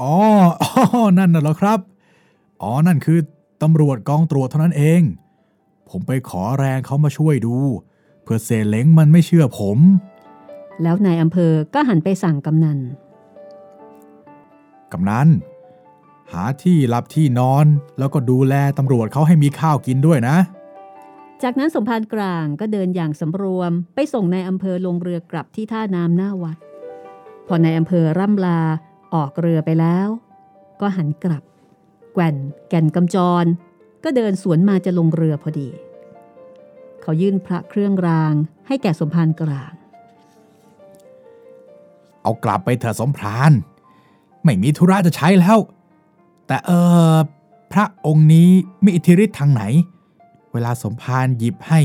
อ๋ออ๋อนั่นน่ะเหรอครับ อ๋อ นั่นคือตำรวจกองตรวจเท่านั้นเอง ผมไปขอแรงเขามาช่วยดู เพื่อเซเล้งมันไม่เชื่อผม แล้วนายอำเภอก็หันไปสั่งกำนัน กำนัน หาที่หลับที่นอน แล้วก็ดูแลตำรวจเขาให้มีข้าวกินด้วยนะ จากนั้นสมภารกลางก็เดินอย่างสำรวม ไปส่งนายอำเภอลงเรือกลับที่ท่าน้ำหน้าวัด พอนายอำเภอร่ำลาออกเรือไปแล้ว ก็หันกลับ แก่นแก่นกำจร ก็เดินสวนมาจะลงเรือพอดี เขายื่นพระเครื่องราง ให้แก่สมภารกลาง เอากลับไปเถอะสมพรานไม่มีธุระจะใช้แล้ว แต่เออพระองค์นี้มีอิทธิฤทธิ์ทางไหน เวลาสมภารหยิบให้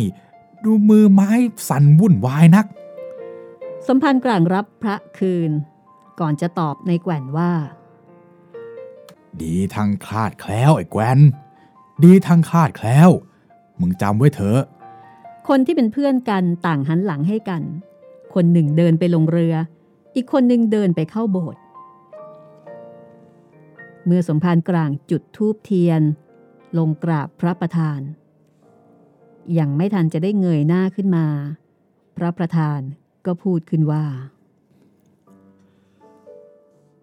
ดูมือไม้สั่นวุ่นวายนัก สมภารกลางรับพระคืน ก่อนจะตอบในแก่นว่า ดีทางคลาดแคล้วไอ้แกวนดีทางคลาดแคล้ว มึงจำไว้เถอะคนที่เป็นเพื่อนกันต่างหันหลังให้กัน คนหนึ่งเดินไปลงเรือ อีกคนหนึ่งเดินไปเข้าโบสถ์ เมื่อสมภารกลางจุดทูบเทียน ลงกราบพระประธาน ยังไม่ทันจะได้เงยหน้าขึ้นมา พระประธานก็พูดขึ้นว่า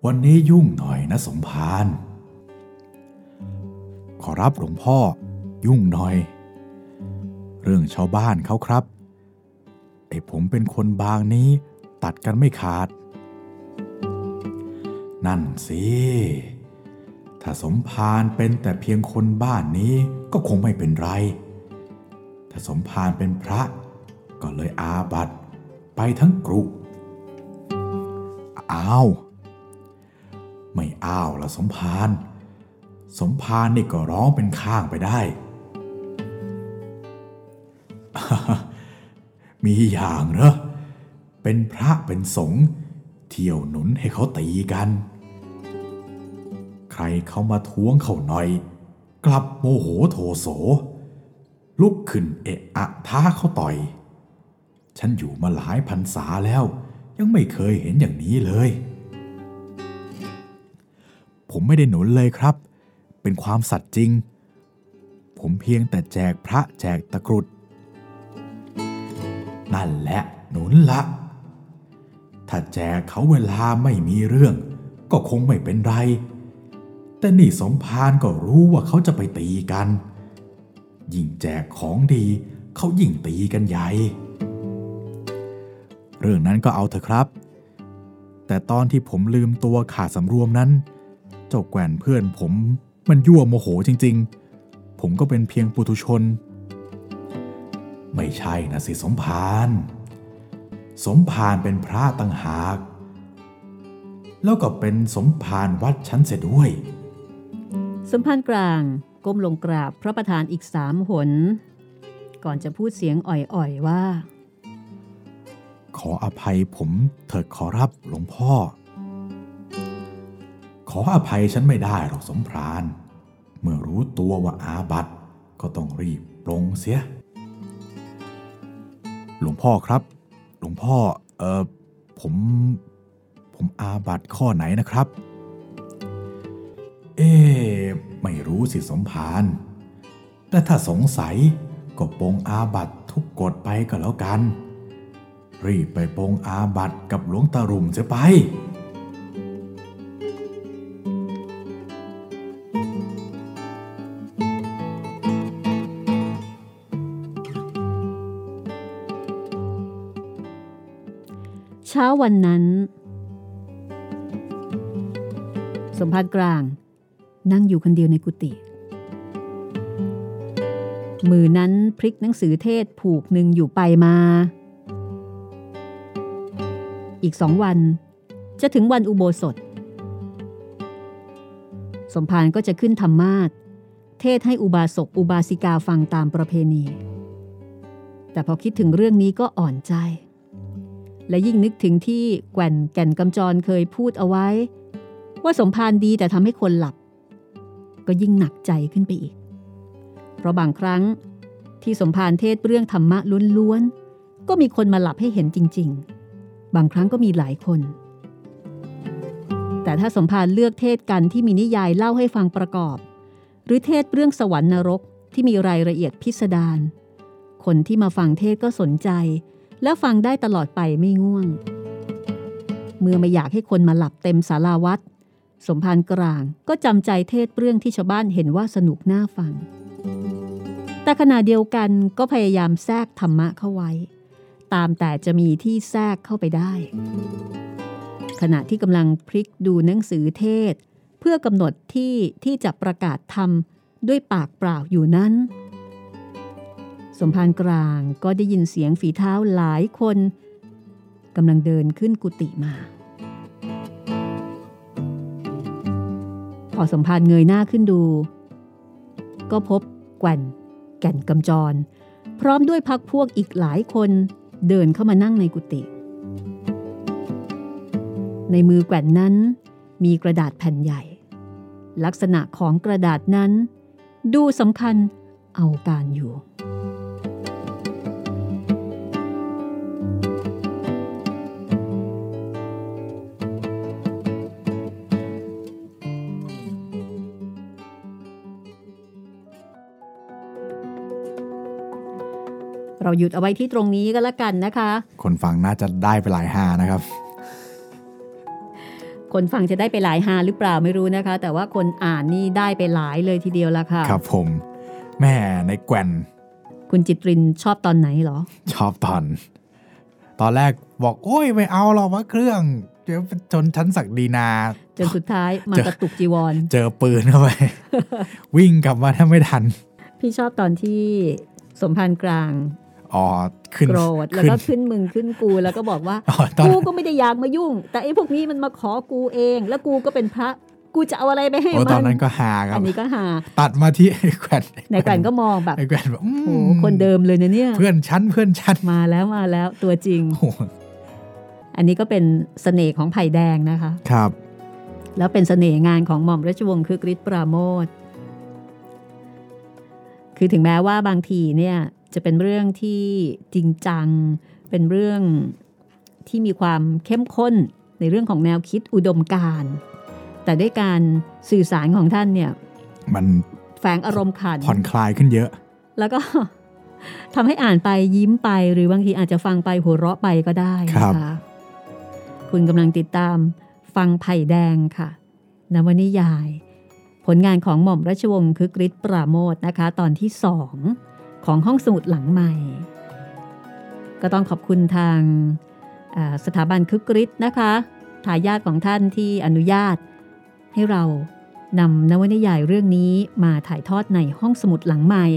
วันนี้ยุ่งหน่อยนะสมภารขอรับหลวงพ่อยุ่งหน่อย เรื่องชาวบ้านเขาครับ ไอผมเป็นคนบางนี้ตัดกันไม่ขาด นั่นสิ ถ้าสมภารเป็นแต่เพียงคนบ้านนี้ก็คงไม่เป็นไร ถ้าสมภารเป็นพระ ก็เลยอาบัตไปทั้งกรุอ้าว ไม่อ้าวละสมภารสมภารนี่ก็ร้องเป็นข้างไปได้ มีอย่างเหรอ เป็นพระเป็นสงฆ์เที่ยวหนุนให้เขาตีกัน ใครเขามาท้วงเขาหน่อย กลับโมโหโทโส ลุกขึ้นเอะอะท้าเขาต่อย ฉันอยู่มาหลายพันษาแล้ว ยังไม่เคยเห็นอย่างนี้เลย ผมไม่ได้หนุนเลยครับ เป็นความสัตย์จริง ผมเพียงแต่แจกพระแจกตะกรุด นั่นแหละหนุนละถ้าแจกเขาเวลาไม่มีเรื่อง ก็คงไม่เป็นไร แต่นี่สมภารก็รู้ว่าเขาจะไปตีกัน ยิ่งแจกของดีเขายิ่งตีกันใหญ่ เรื่องนั้นก็เอาเถอะครับ แต่ตอนที่ผมลืมตัวขาดสำรวมนั้น เจ้าแกว่นเพื่อนผมมันยั่วโมโหจริง ๆ ผมก็เป็นเพียงปุถุชน ไม่ใช่นะสิสมภารสมภารเป็นพระตั้งหาก แล้วก็เป็นสมภารวัดชั้นเสียด้วย สมภารกลางก้มลงกราบพระประธานอีกสามหน ก่อนจะพูดเสียงอ่อยๆว่า ขออภัยผมเถิดขอรับหลวงพ่อ ขออภัยฉันไม่ได้หรอกสมภารเมื่อรู้ตัวว่าอาบัตก็ต้องรีบปลงเสีย หลวงพ่อครับ หลวงพ่อเออผม ผมอาบัตข้อไหนนะครับ เอ๊ะไม่รู้สิสมภาร แต่ถ้าสงสัยก็ปงอาบัตทุกกฎไปก็แล้วกัน รีบไปปงอาบัตกับหลวงตารุ่มเสียไป เช้าวันนั้น สมภารกลาง นั่งอยู่คนเดียวในกุฏิมือนั้นพลิกหนังสือเทศผูกหนึ่งอยู่ไปมา อีกสองวัน จะถึงวันอุโบสถ สมภารก็จะขึ้นธรรมาสเทศให้อุบาสกอุบาสิกาฟังตามประเพณี แต่พอคิดถึงเรื่องนี้ก็อ่อนใจ และยิ่งนึกถึงที่แก่นแก่นกำจรเคยพูดเอาไว้ ว่าสมภารดีแต่ทำให้คนหลับ ก็ยิ่งหนักใจขึ้นไปอีก เพราะบางครั้งที่สมภารเทศเรื่องธรรมะล้วนๆ ก็มีคนมาหลับให้เห็นจริง ๆ บางครั้งก็มีหลายคน แต่ถ้าสมภารเลือกเทศกันที่มีนิยายเล่าให้ฟังประกอบ หรือเทศเรื่องสวรรค์นรกที่มีรายละเอียดพิสดารคนที่มาฟังเทศก็สนใจ และฟังได้ตลอดไปไม่ง่วง เมื่อไม่อยากให้คนมาหลับเต็มสาราวัด สมภารกลางก็จำใจเทศเรื่องที่ชาวบ้านเห็นว่าสนุกน่าฟัง แต่ขณะเดียวกันก็พยายามแทรกธรรมะเข้าไว้ ตามแต่จะมีที่แทรกเข้าไปได้ ขณะที่กำลังพลิกดูหนังสือเทศ เพื่อกำหนดที่ที่จะประกาศธรรมด้วยปากเปล่าอยู่นั้น สมภารกลางก็ได้ยินเสียงฝีเท้าหลายคนกำลังเดินขึ้นกุฏิมา อสมภารเงยหน้าขึ้นดู ก็พบแก่นแก่นกำจร พร้อมด้วยพักพวกอีกหลายคนเดินเข้ามานั่งในกุฏิในมือแก่นนั้นมีกระดาษแผ่นใหญ่ ลักษณะของกระดาษนั้น ดูสำคัญเอาการอยู่ เราหยุดเอาไว้ที่ตรงนี้ก็แล้วกันนะคะ คนฟังน่าจะได้ไปหลายหานะครับ คนฟังจะได้ไปหลายฮาหรือเปล่าไม่รู้นะคะ แต่ว่าคนอ่านนี่ได้ไปหลายเลยทีเดียวละค่ะ ครับผมแม่ในแกวนคุณจิตรินชอบตอนไหนเหรอ ชอบตอน ตอนแรกบอกโอ้ยไม่เอาหรอกว่าเครื่องเดี๋ยวจนชั้นศักดีนาจนสุดท้ายมากระตุกจีวร เจอปืนเข้าไป วิ่งกลับมาถ้าไม่ทัน พี่ชอบตอนที่สมพันธ์กลาง อ๋อขึ้นโกรธแล้วก็ขึ้นมึงขึ้นกูแล้วก็บอกว่าอ๋อตอนกูก็ไม่ได้อยากมายุ่ง แต่ไอ้พวกนี้มันมาขอกูเอง แล้วกูก็เป็นพระกูจะเอาอะไรไปให้โอ้มัตอนนั้นก็หาครัอับนนี้ก็หา ตัดมาที่ไอ้แกวนในแกวนก็มองแบบไอ้แกวนแบบอืมโอ้โหคนเดิมเลยนะเนี่ย เพื่อนชั้นเพื่อนชั้นมาแล้วมาแล้วตัวจริงโอ้โหอันนี้ก็เป็นเสน่ห์ของไผ่แดงนะคะ ครับ แล้วเป็นเสน่ห์งานของหม่อมราชวงศ์คือกริชปราโมทคือถึงแม้ว่าบางทีเนี่ย จะเป็นเรื่องที่จริงจัง เป็นเรื่องที่มีความเข้มข้นในเรื่องของแนวคิดอุดมการณ์แต่ด้วยการสื่อสารของท่านเนี่ยมันแฝงอารมณ์ขันผ่อนคลายขึ้นเยอะ แล้วก็ทำให้อ่านไปยิ้มไปหรือบางทีอาจจะฟังไปหัวเราะไปก็ได้ครันะบคะคุณกำลังติดตามฟังไผ่แดงค่ะนวนิยาย ผลงานของหม่อมราชวงศ์คึกฤทธิ์ปราโมทนะคะ ตอนที่สอง ของห้องสมุดหลังใหม่ ก็ต้องขอบคุณทางอ่าสถาบันคึกฤทธิ์นะคะทายาทของท่านที่อนุญาต ให้เรานำนวนิยายเรื่องนี้มาถ่ายทอดในห้องสมุดหลังใหม่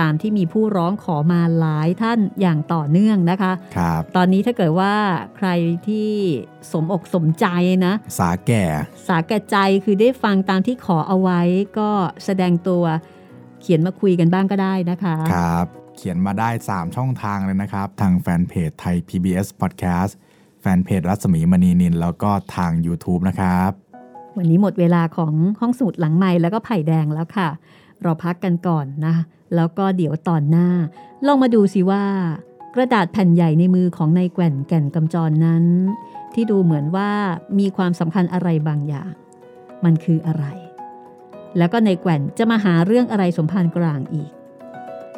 ตามที่มีผู้ร้องขอมาหลายท่านอย่างต่อเนื่องนะคะครับตอนนี้ถ้าเกิดว่าใครที่สมอกสมใจนะ สาแก่ สาแก่ใจคือได้ฟังตามที่ขอเอาไว้ก็แสดงตัว เขียนมาคุยกันบ้างก็ได้นะคะครับ เขียนมาได้ 3 ช่องทางเลยนะครับ ทางแฟนเพจไทย PBS Podcast แฟนเพจรัศมีมณีนิน แล้วก็ทาง YouTube นะครับ วันนี้หมดเวลาของห้องสมุดหลังใหม่แล้วก็ไผ่แดงแล้วค่ะ เราพักกันก่อนนะ แล้วก็เดี๋ยวตอนหน้า ลองมาดูสิว่า กระดาษแผ่นใหญ่ในมือของนายแก่นแก่นกำจรนั้น ที่ดูเหมือนว่ามีความสำคัญอะไรบางอย่าง มันคืออะไร แล้วก็นายแก่นจะมาหาเรื่องอะไรสมภารกลางอีก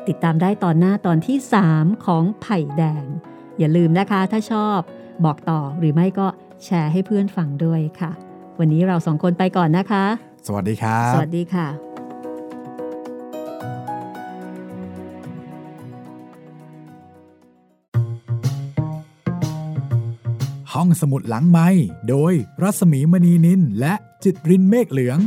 ติดตามได้ตอนหน้าตอนที่ 3 ของไผ่แดง อย่าลืมนะคะถ้าชอบ บอกต่อหรือไม่ก็แชร์ให้เพื่อนฟังด้วยค่ะ วันนี้เราสองคนไปก่อนนะคะ สวัสดีครับ สวัสดีค่ะห้องสมุดหลังไม้โดยรัศมีมณีนินและจิตรินเมฆเหลือง